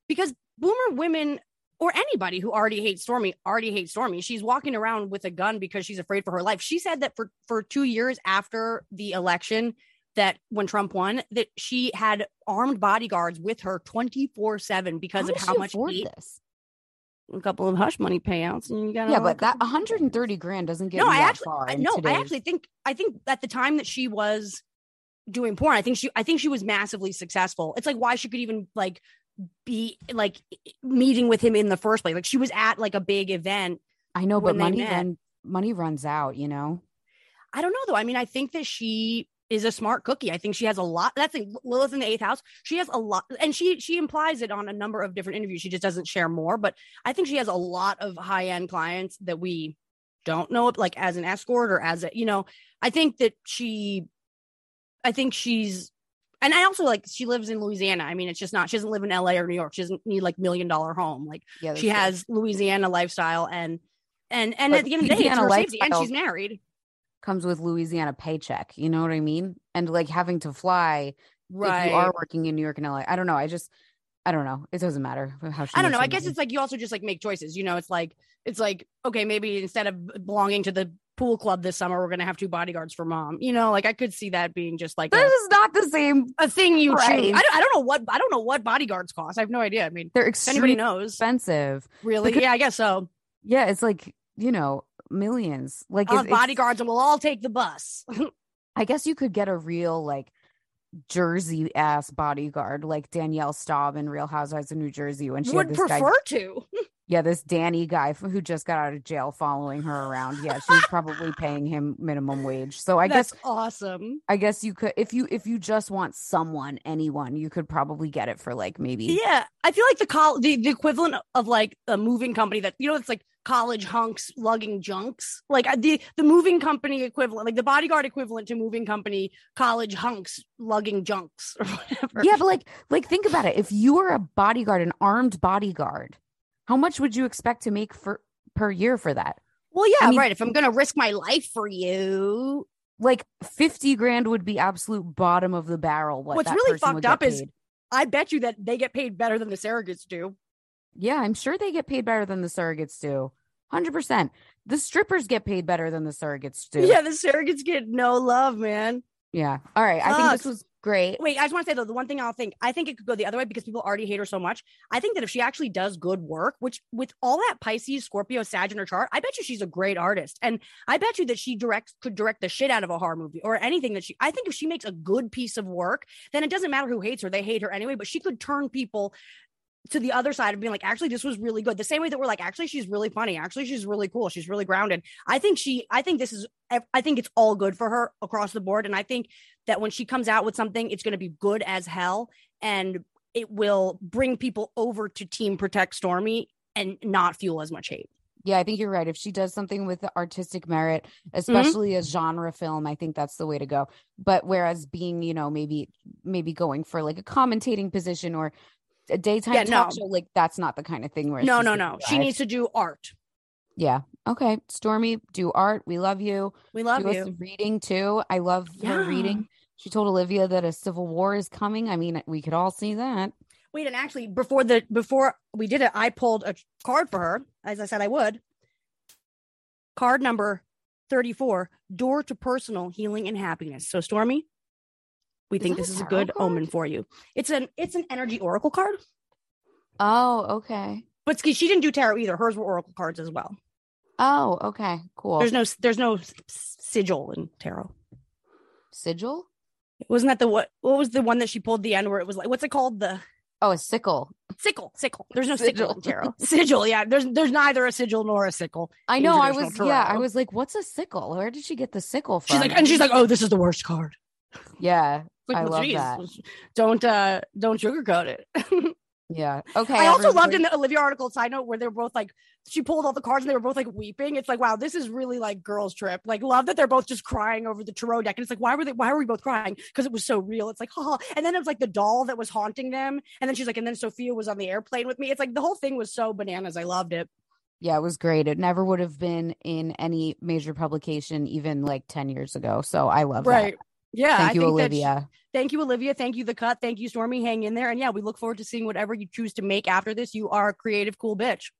because boomer women or anybody who already hates Stormy already hates Stormy. She's walking around with a gun because she's afraid for her life. She said that for for 2 years after the election that when Trump won that she had armed bodyguards with her 24/7 because How of how much hate- this? a couple of hush money payouts and you got Yeah, but that 130 grand doesn't get no, I actually, far. I- in no, I actually think, I think at the time that she was doing porn, I think she, I think she was massively successful. It's like why she could even like be like meeting with him in the first place. Like she was at like a big event. I know, but money met. run, money runs out. You know. I don't know though. I mean, I think that she is a smart cookie. I think she has a lot. That's like Lilith in the eighth house. She has a lot, and she she implies it on a number of different interviews. She just doesn't share more, but I think she has a lot of high end clients that we don't know, like as an escort or as a, you know. I think that she, I think she's, and I also like she lives in Louisiana. I mean, it's just not. She doesn't live in L.A. or New York. She doesn't need like million dollar home. Like Yeah, she true. has Louisiana lifestyle and. And and But at the end of the day, it's her safety, and she's married. comes with Louisiana paycheck. You know what I mean? And like having to fly if you are working in New York and LA. I don't know. I just I don't know. It doesn't matter how she I don't know. I guess money. it's like you also just like make choices. You know, it's like it's like okay, maybe instead of belonging to the pool club this summer, we're gonna have two bodyguards for mom. You know, like I could see that being just like this a, is not the same. a thing you choose. I don't, I don't know what I don't know what bodyguards cost. I have no idea. I mean, They're extremely knows, expensive. really, because- yeah, I guess so. Yeah, it's like you know millions. Like it's- bodyguards, and we'll all take the bus. I guess you could get a real like Jersey ass bodyguard like Danielle Staub in Real Housewives of New Jersey when she Would had this guy prefer to. Yeah, this Danny guy who just got out of jail following her around. Yeah, she's probably paying him minimum wage. So I That's guess awesome. I guess you could if you if you just want someone, anyone, you could probably get it for like maybe Yeah, I feel like the col the, the equivalent of like a moving company that you know it's like college hunks lugging junks. Like uh, the the moving company equivalent, like the bodyguard equivalent to moving company college hunks lugging junks or whatever. Yeah, but like like think about it. If you were a bodyguard, an armed bodyguard, how much would you expect to make for per year for that? Well, yeah, I mean- right. If I'm gonna risk my life for you, Like 50 grand would be absolute bottom of the barrel. What What's really fucked up is- I bet you that they get paid better than the surrogates do. Yeah, I'm sure they get paid better than the surrogates do. 100%. The strippers get paid better than the surrogates do. Yeah, the surrogates get no love, man. Yeah. All right. I think this was great. Wait, I just want to say though, the one thing I'll think, I think it could go the other way because people already hate her so much. I think that if she actually does good work, which with all that Pisces, Scorpio, Sag in her chart, I bet you she's a great artist, and I bet you that she directs could direct the shit out of a horror movie or anything that she. I think if she makes a good piece of work, then it doesn't matter who hates her; they hate her anyway. But she could turn people to the other side of being like, actually, this was really good. The same way that we're like, actually, she's really funny. Actually, she's really cool. She's really grounded. I think she, I think this is, I think it's all good for her across the board. And I think that when she comes out with something, it's going to be good as hell. And it will bring people over to Team Protect Stormy and not fuel as much hate. Yeah, I think you're right. If she does something with artistic merit, mm-hmm. especially a genre film, I think that's the way to go. But whereas being, you know, maybe maybe going for like a commentating position or a daytime Yeah, talk no. show, like that's not the kind of thing where No, no, no. She needs to do art. Yeah. Okay. Stormy, do art. We love you. We love do you. reading too. I love her reading. She told Olivia that a civil war is coming. I mean, we could all see that. Wait, and actually, before the before we did it, I pulled a card for her, as I said I would. Card number thirty-four: Door to personal healing and happiness. So, Stormy, we Is think this is a good card? omen for you. It's an it's an energy oracle card, Oh, okay. but she didn't do tarot either. Hers were oracle cards as well. Oh, okay. Cool. There's no there's no sigil in tarot. sigil. Wasn't that the what? What was the one that she pulled the end where it was like what's it called the Oh, a sickle. sickle sickle? There's no in Sigil. tarot. sigil, yeah. There's there's neither a sigil nor a sickle. I know. I was. Yeah. I was like, "What's a sickle? Where did she get the sickle from?" She's like, and she's like, oh, this is the worst card. "Yeah, Like, I well, love geez, that." Don't uh don't sugarcoat it. Yeah. Okay. I also loved in the Olivia article side note where they were both like she pulled all the cards and they were both like weeping. It's like wow, this is really like girls trip. Like love that they're both just crying over the tarot deck and it's like why were they why were we both crying? Because it was so real. It's like oh, and then it was like the doll that was haunting them and then she's like and then Sophia was on the airplane with me. It's like the whole thing was so bananas. I loved it. Yeah, it was great. It never would have been in any major publication even like 10 years ago. So I love Right. that. Yeah. Thank I you, Olivia. Thank you, Olivia. Thank you, The Cut. Thank you, Stormy. Hang in there. And yeah, we look forward to seeing whatever you choose to make after this. You are a creative, cool bitch.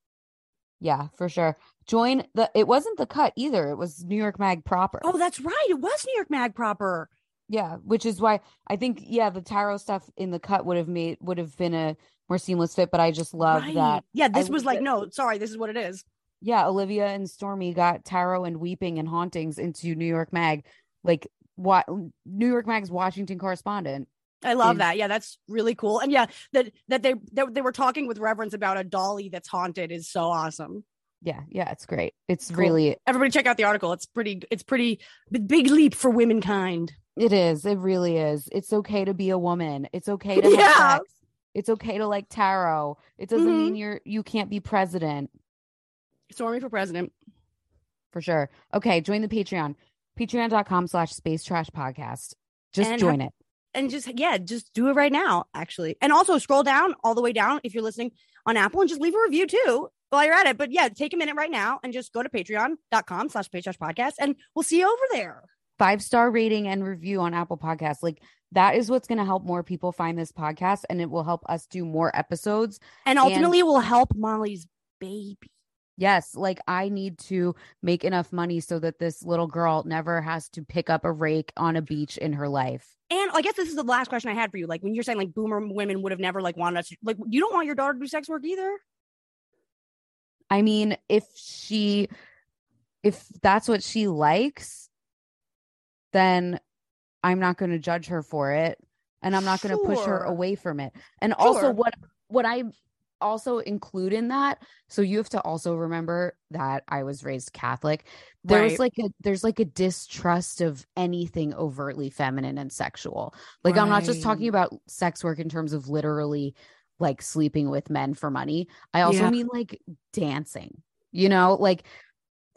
Yeah, for sure. Join the it wasn't the cut either. It was New York Mag proper. Oh, that's right. It was New York Mag proper. Yeah, which is why I think yeah, the tarot stuff in the cut would have made would have been a more seamless fit, but I just love Right. that. Yeah, this I was like, no, sorry, this is what it is. Yeah, Olivia and Stormy got tarot and weeping and hauntings into New York Mag. Like what New York Mag's Washington correspondent. I love is- that. Yeah, that's really cool. And yeah, that that they that they were talking with reverence about a dolly that's haunted is so awesome. Yeah, yeah, it's great. It's Cool. really Everybody check out the article. It's pretty it's pretty big leap for womankind. It is. It really is. It's okay to be a woman. It's okay to have Yeah. sex. It's okay to like tarot. It doesn't Mhm. mean you're you can't be president Stormy for president. for sure. Okay, join the Patreon. Patreon.com slash space trash podcast. Just And join it. And just yeah, just do it right now, actually. And also scroll down all the way down if you're listening on Apple and just leave a review too while you're at it. But yeah, take a minute right now and just go to patreon.com slash page podcast and we'll see you over there. Five star rating and review on Apple Podcasts. Like that is what's going to help more people find this podcast and it will help us do more episodes. And ultimately it will help Molly's baby. Yes, like I need to make enough money so that this little girl never has to pick up a rake on a beach in her life. And I guess this is the last question I had for you. Like when you're saying like boomer women would have never like wanted us to, like you don't want your daughter to do sex work either. I mean, if she if that's what she likes, then I'm not going to judge her for it and I'm not going to push her away from it. And also what what I also include in that, so you have to also remember that I was raised Catholic. There's Right. like a there's like a distrust of anything overtly feminine and sexual. Like I'm not just talking about sex work in terms of literally like sleeping with men for money. I also Yeah. mean like dancing, you know, like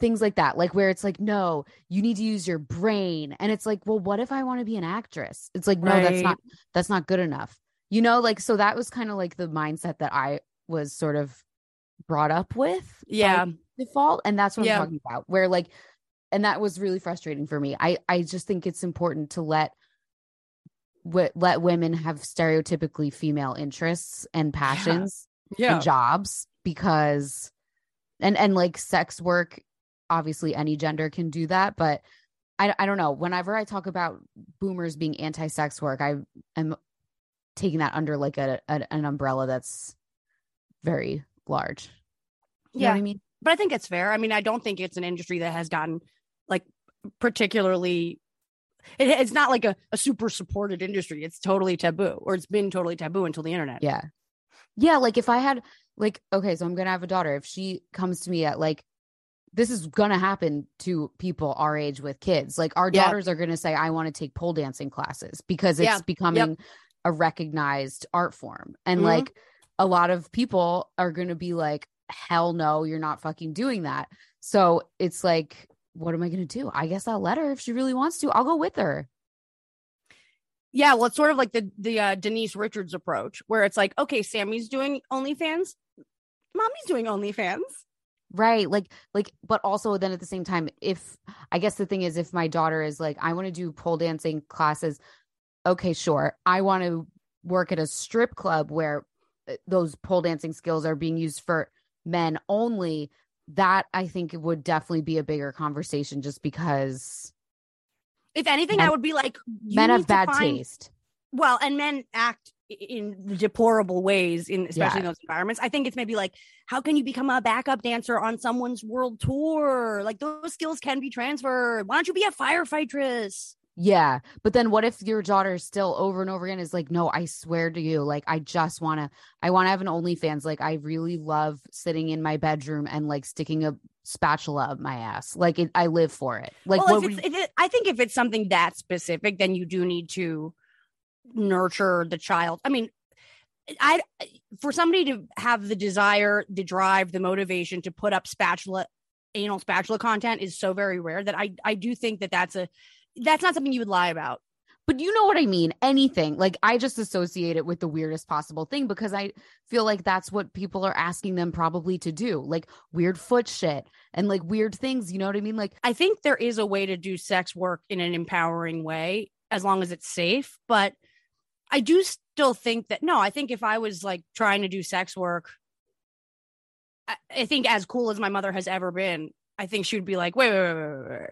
things like that, like where it's like, no, you need to use your brain. And it's like, well, what if I want to be an actress? It's like, no, that's not, that's not good enough. You know, like, so that was kind of like the mindset that I was sort of brought up with. Yeah. Default. And that's what Yeah. I'm talking about, where like, and that was really frustrating for me. I, I just think it's important to let, w- let women have stereotypically female interests and passions Yeah. and jobs because and and like sex work obviously any gender can do that but i i don't know whenever i talk about boomers being anti-sex work i am taking that under like a, a an umbrella that's very large you Yeah. what i mean But I think it's fair. I mean, I don't think it's an industry that has gotten like particularly it, it's not like a, a super supported industry. It's totally taboo or it's been totally taboo until the internet. yeah yeah like if i had like okay so i'm gonna have a daughter if she comes to me at like this is gonna happen to people our age with kids like our Yeah. daughters are gonna say i want to take pole dancing classes because it's Yeah. becoming a recognized art form and Mhm. like a lot of people are gonna be like hell no you're not fucking doing that so it's like what am i gonna do i guess i'll let her if she really wants to i'll go with her Yeah, well, it's sort of like the the uh, Denise Richards approach, where it's like, okay, Sammy's doing OnlyFans, mommy's doing OnlyFans. Right. Like, like, but also then at the same time, if I guess the thing is, if my daughter is like, I want to do pole dancing classes, okay, sure. I want to work at a strip club where Eh, those pole dancing skills are being used for men only. That I think would definitely be a bigger conversation just because If anything, Men- I would be like, men have bad find- taste. Well, and men act in deplorable ways in especially in those environments. I think it's maybe like, how can you become a backup dancer on someone's world tour? Like those skills can be transferred. Why don't you be a firefightress? Yeah. But then what if your daughter still over and over again is like, no, I swear to you, like, I just want to, I want to have an OnlyFans. Like, I really love sitting in my bedroom and like sticking a spatula up my ass. Like, it, I live for it. Like, well, what if it's, if it, I think if it's something that specific, then you do need to nurture the child. I mean, I for somebody to have the desire, the drive, the motivation to put up spatula anal spatula content is so very rare that I I do think that that's a that's not something you would lie about. But you know what I mean? Anything. Like I just associate it with the weirdest possible thing because I feel like that's what people are asking them probably to do. Like weird foot shit and like weird things, you know what I mean? Like I think there is a way to do sex work in an empowering way as long as it's safe, but I do still think that no, I think if I was like trying to do sex work I, think as cool as my mother has ever been, I think she would be like, wait, wait, wait, wait, wait,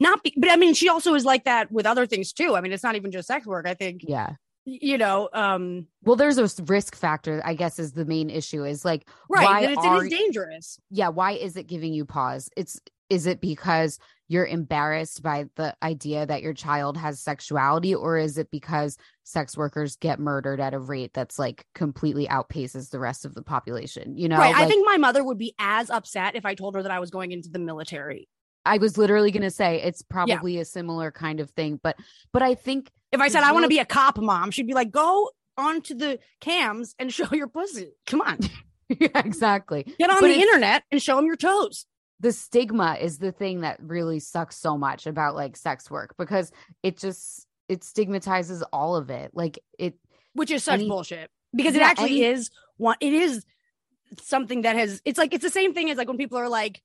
not, be, but I mean, she also is like that with other things too. I mean, it's not even just sex work. I think, yeah. you know, um, Well, there's a risk factor, I guess is the main issue is like right. why it's, are it is dangerous. yeah, why is it giving you pause? It's is it because you're embarrassed by the idea that your child has sexuality or is it because sex workers get murdered at a rate that's like completely outpaces the rest of the population you know right. I think my mother would be as upset if I told her that I was going into the military. i was literally going to say it's probably a similar kind of thing but but i think If I said I want to be a cop mom, she'd be like, go onto the cams and show your pussy. Come on, yeah, exactly get on But the internet and show them your toes. The stigma is the thing that really sucks so much about like sex work because it just it stigmatizes all of it. Like it which is such Any- bullshit because it actually any- is one it is something that has it's like it's the same thing as like when people are like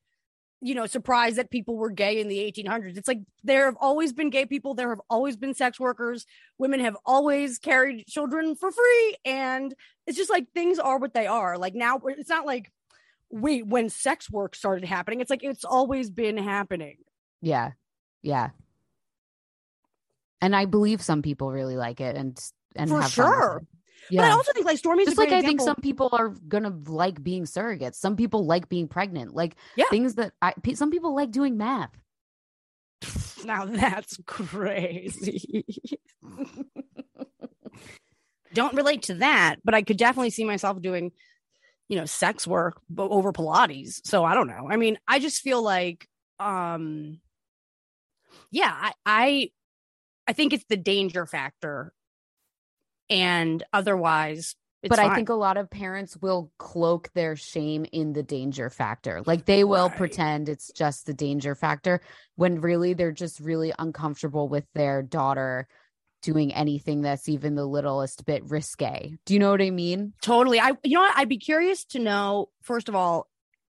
you know surprised that people were gay in the 1800s it's like there have always been gay people there have always been sex workers women have always carried children for free and it's just like things are what they are. Like now it's not like wait when sex work started happening it's like it's always been happening Yeah. Yeah. And I believe some people really like it and and For sure. it. but i also think like stormy's Just like I think some people are gonna like being surrogates. Some people like being pregnant. Like Yeah. things that I some people like doing math. Now that's crazy. Don't relate to that, but I could definitely see myself doing, you know, sex work but over Pilates. So I don't know. I mean, I just feel like, um, yeah, I, I, I think it's the danger factor, and otherwise, it's but I think a lot of parents will cloak their shame in the danger factor. Like they will Right. pretend it's just the danger factor when really they're just really uncomfortable with their daughter doing anything that's even the littlest bit risque. Do you know what I mean? Totally. I you know what? I'd be curious to know, first of all,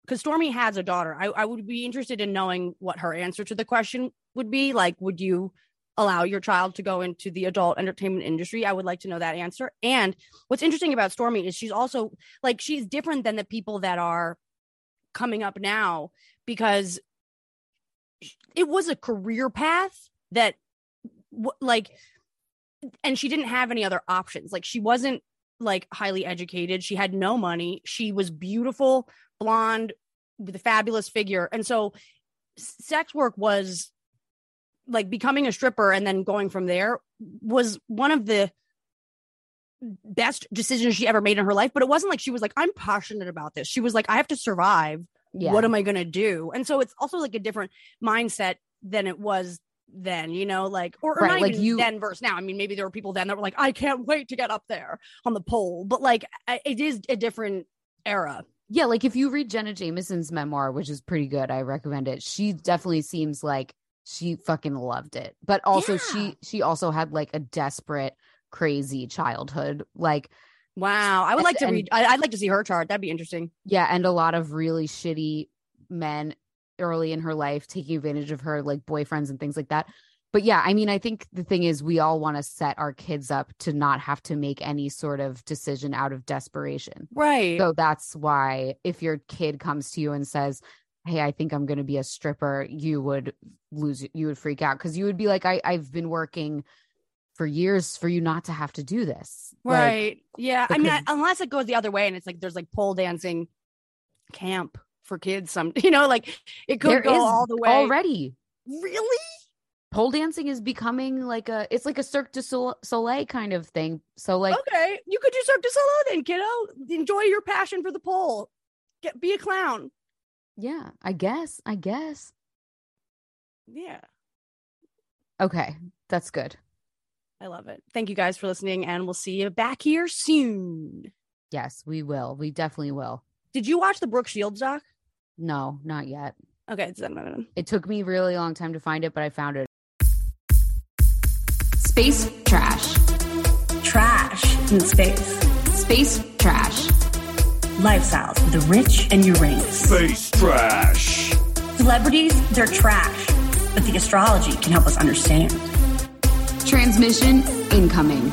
because Stormy has a daughter. I, I would be interested in knowing what her answer to the question would be. Like, would you allow your child to go into the adult entertainment industry? I would like to know that answer. And what's interesting about Stormy is she's also like she's different than the people that are coming up now because it was a career path that like and she didn't have any other options. Like she wasn't like highly educated. She had no money. She was beautiful blonde with a fabulous figure. And so sex work was like becoming a stripper and then going from there was one of the best decisions she ever made in her life. But it wasn't like she was like i'm passionate about this. She was like i have to survive. Yeah. what am I going to do? And so it's also like a different mindset than it was then, you know, like, or, or Right, not like you- then versus now. I mean, maybe there were people then that were like, I can't wait to get up there on the pole, but like, it is a different era. Yeah, like if you read Jenna Jameson's memoir, which is pretty good, I recommend it. She definitely seems like she fucking loved it. But also Yeah. she she also had like a desperate, crazy childhood. Like Wow. I would like to and- read, I, I'd like to see her chart. That'd be interesting. yeah, and a lot of really shitty men early in her life taking advantage of her like boyfriends and things like that. But yeah, I mean, I think the thing is we all want to set our kids up to not have to make any sort of decision out of desperation. Right. So that's why if your kid comes to you and says, Hey, I think I'm going to be a stripper, you would lose, you would freak out because you would be like, I, I've been working for years for you not to have to do this. Like, right. yeah. I mean, unless it goes the other way and it's like, there's like pole dancing camp for kids. Some, you know, like it could there go all the way. already. Really? Pole dancing is becoming like a, it's like a Cirque du Sol- Soleil kind of thing. So, like, okay, you could do Cirque du Soleil then, kiddo. Enjoy your passion for the pole. Get be a clown. yeah, I guess, I guess. Yeah. Okay, that's good. I love it. Thank you guys for listening, and we'll see you back here soon. Yes, we will. We definitely will. Did you watch the Brooke Shields doc? No, not yet. Okay, it's then. It took me really long time to find it, but I found it. Space trash. Trash in space. Space trash. Lifestyles of the rich and Uranus. Space trash. Celebrities, they're trash, but the astrology can help us understand. Transmission incoming.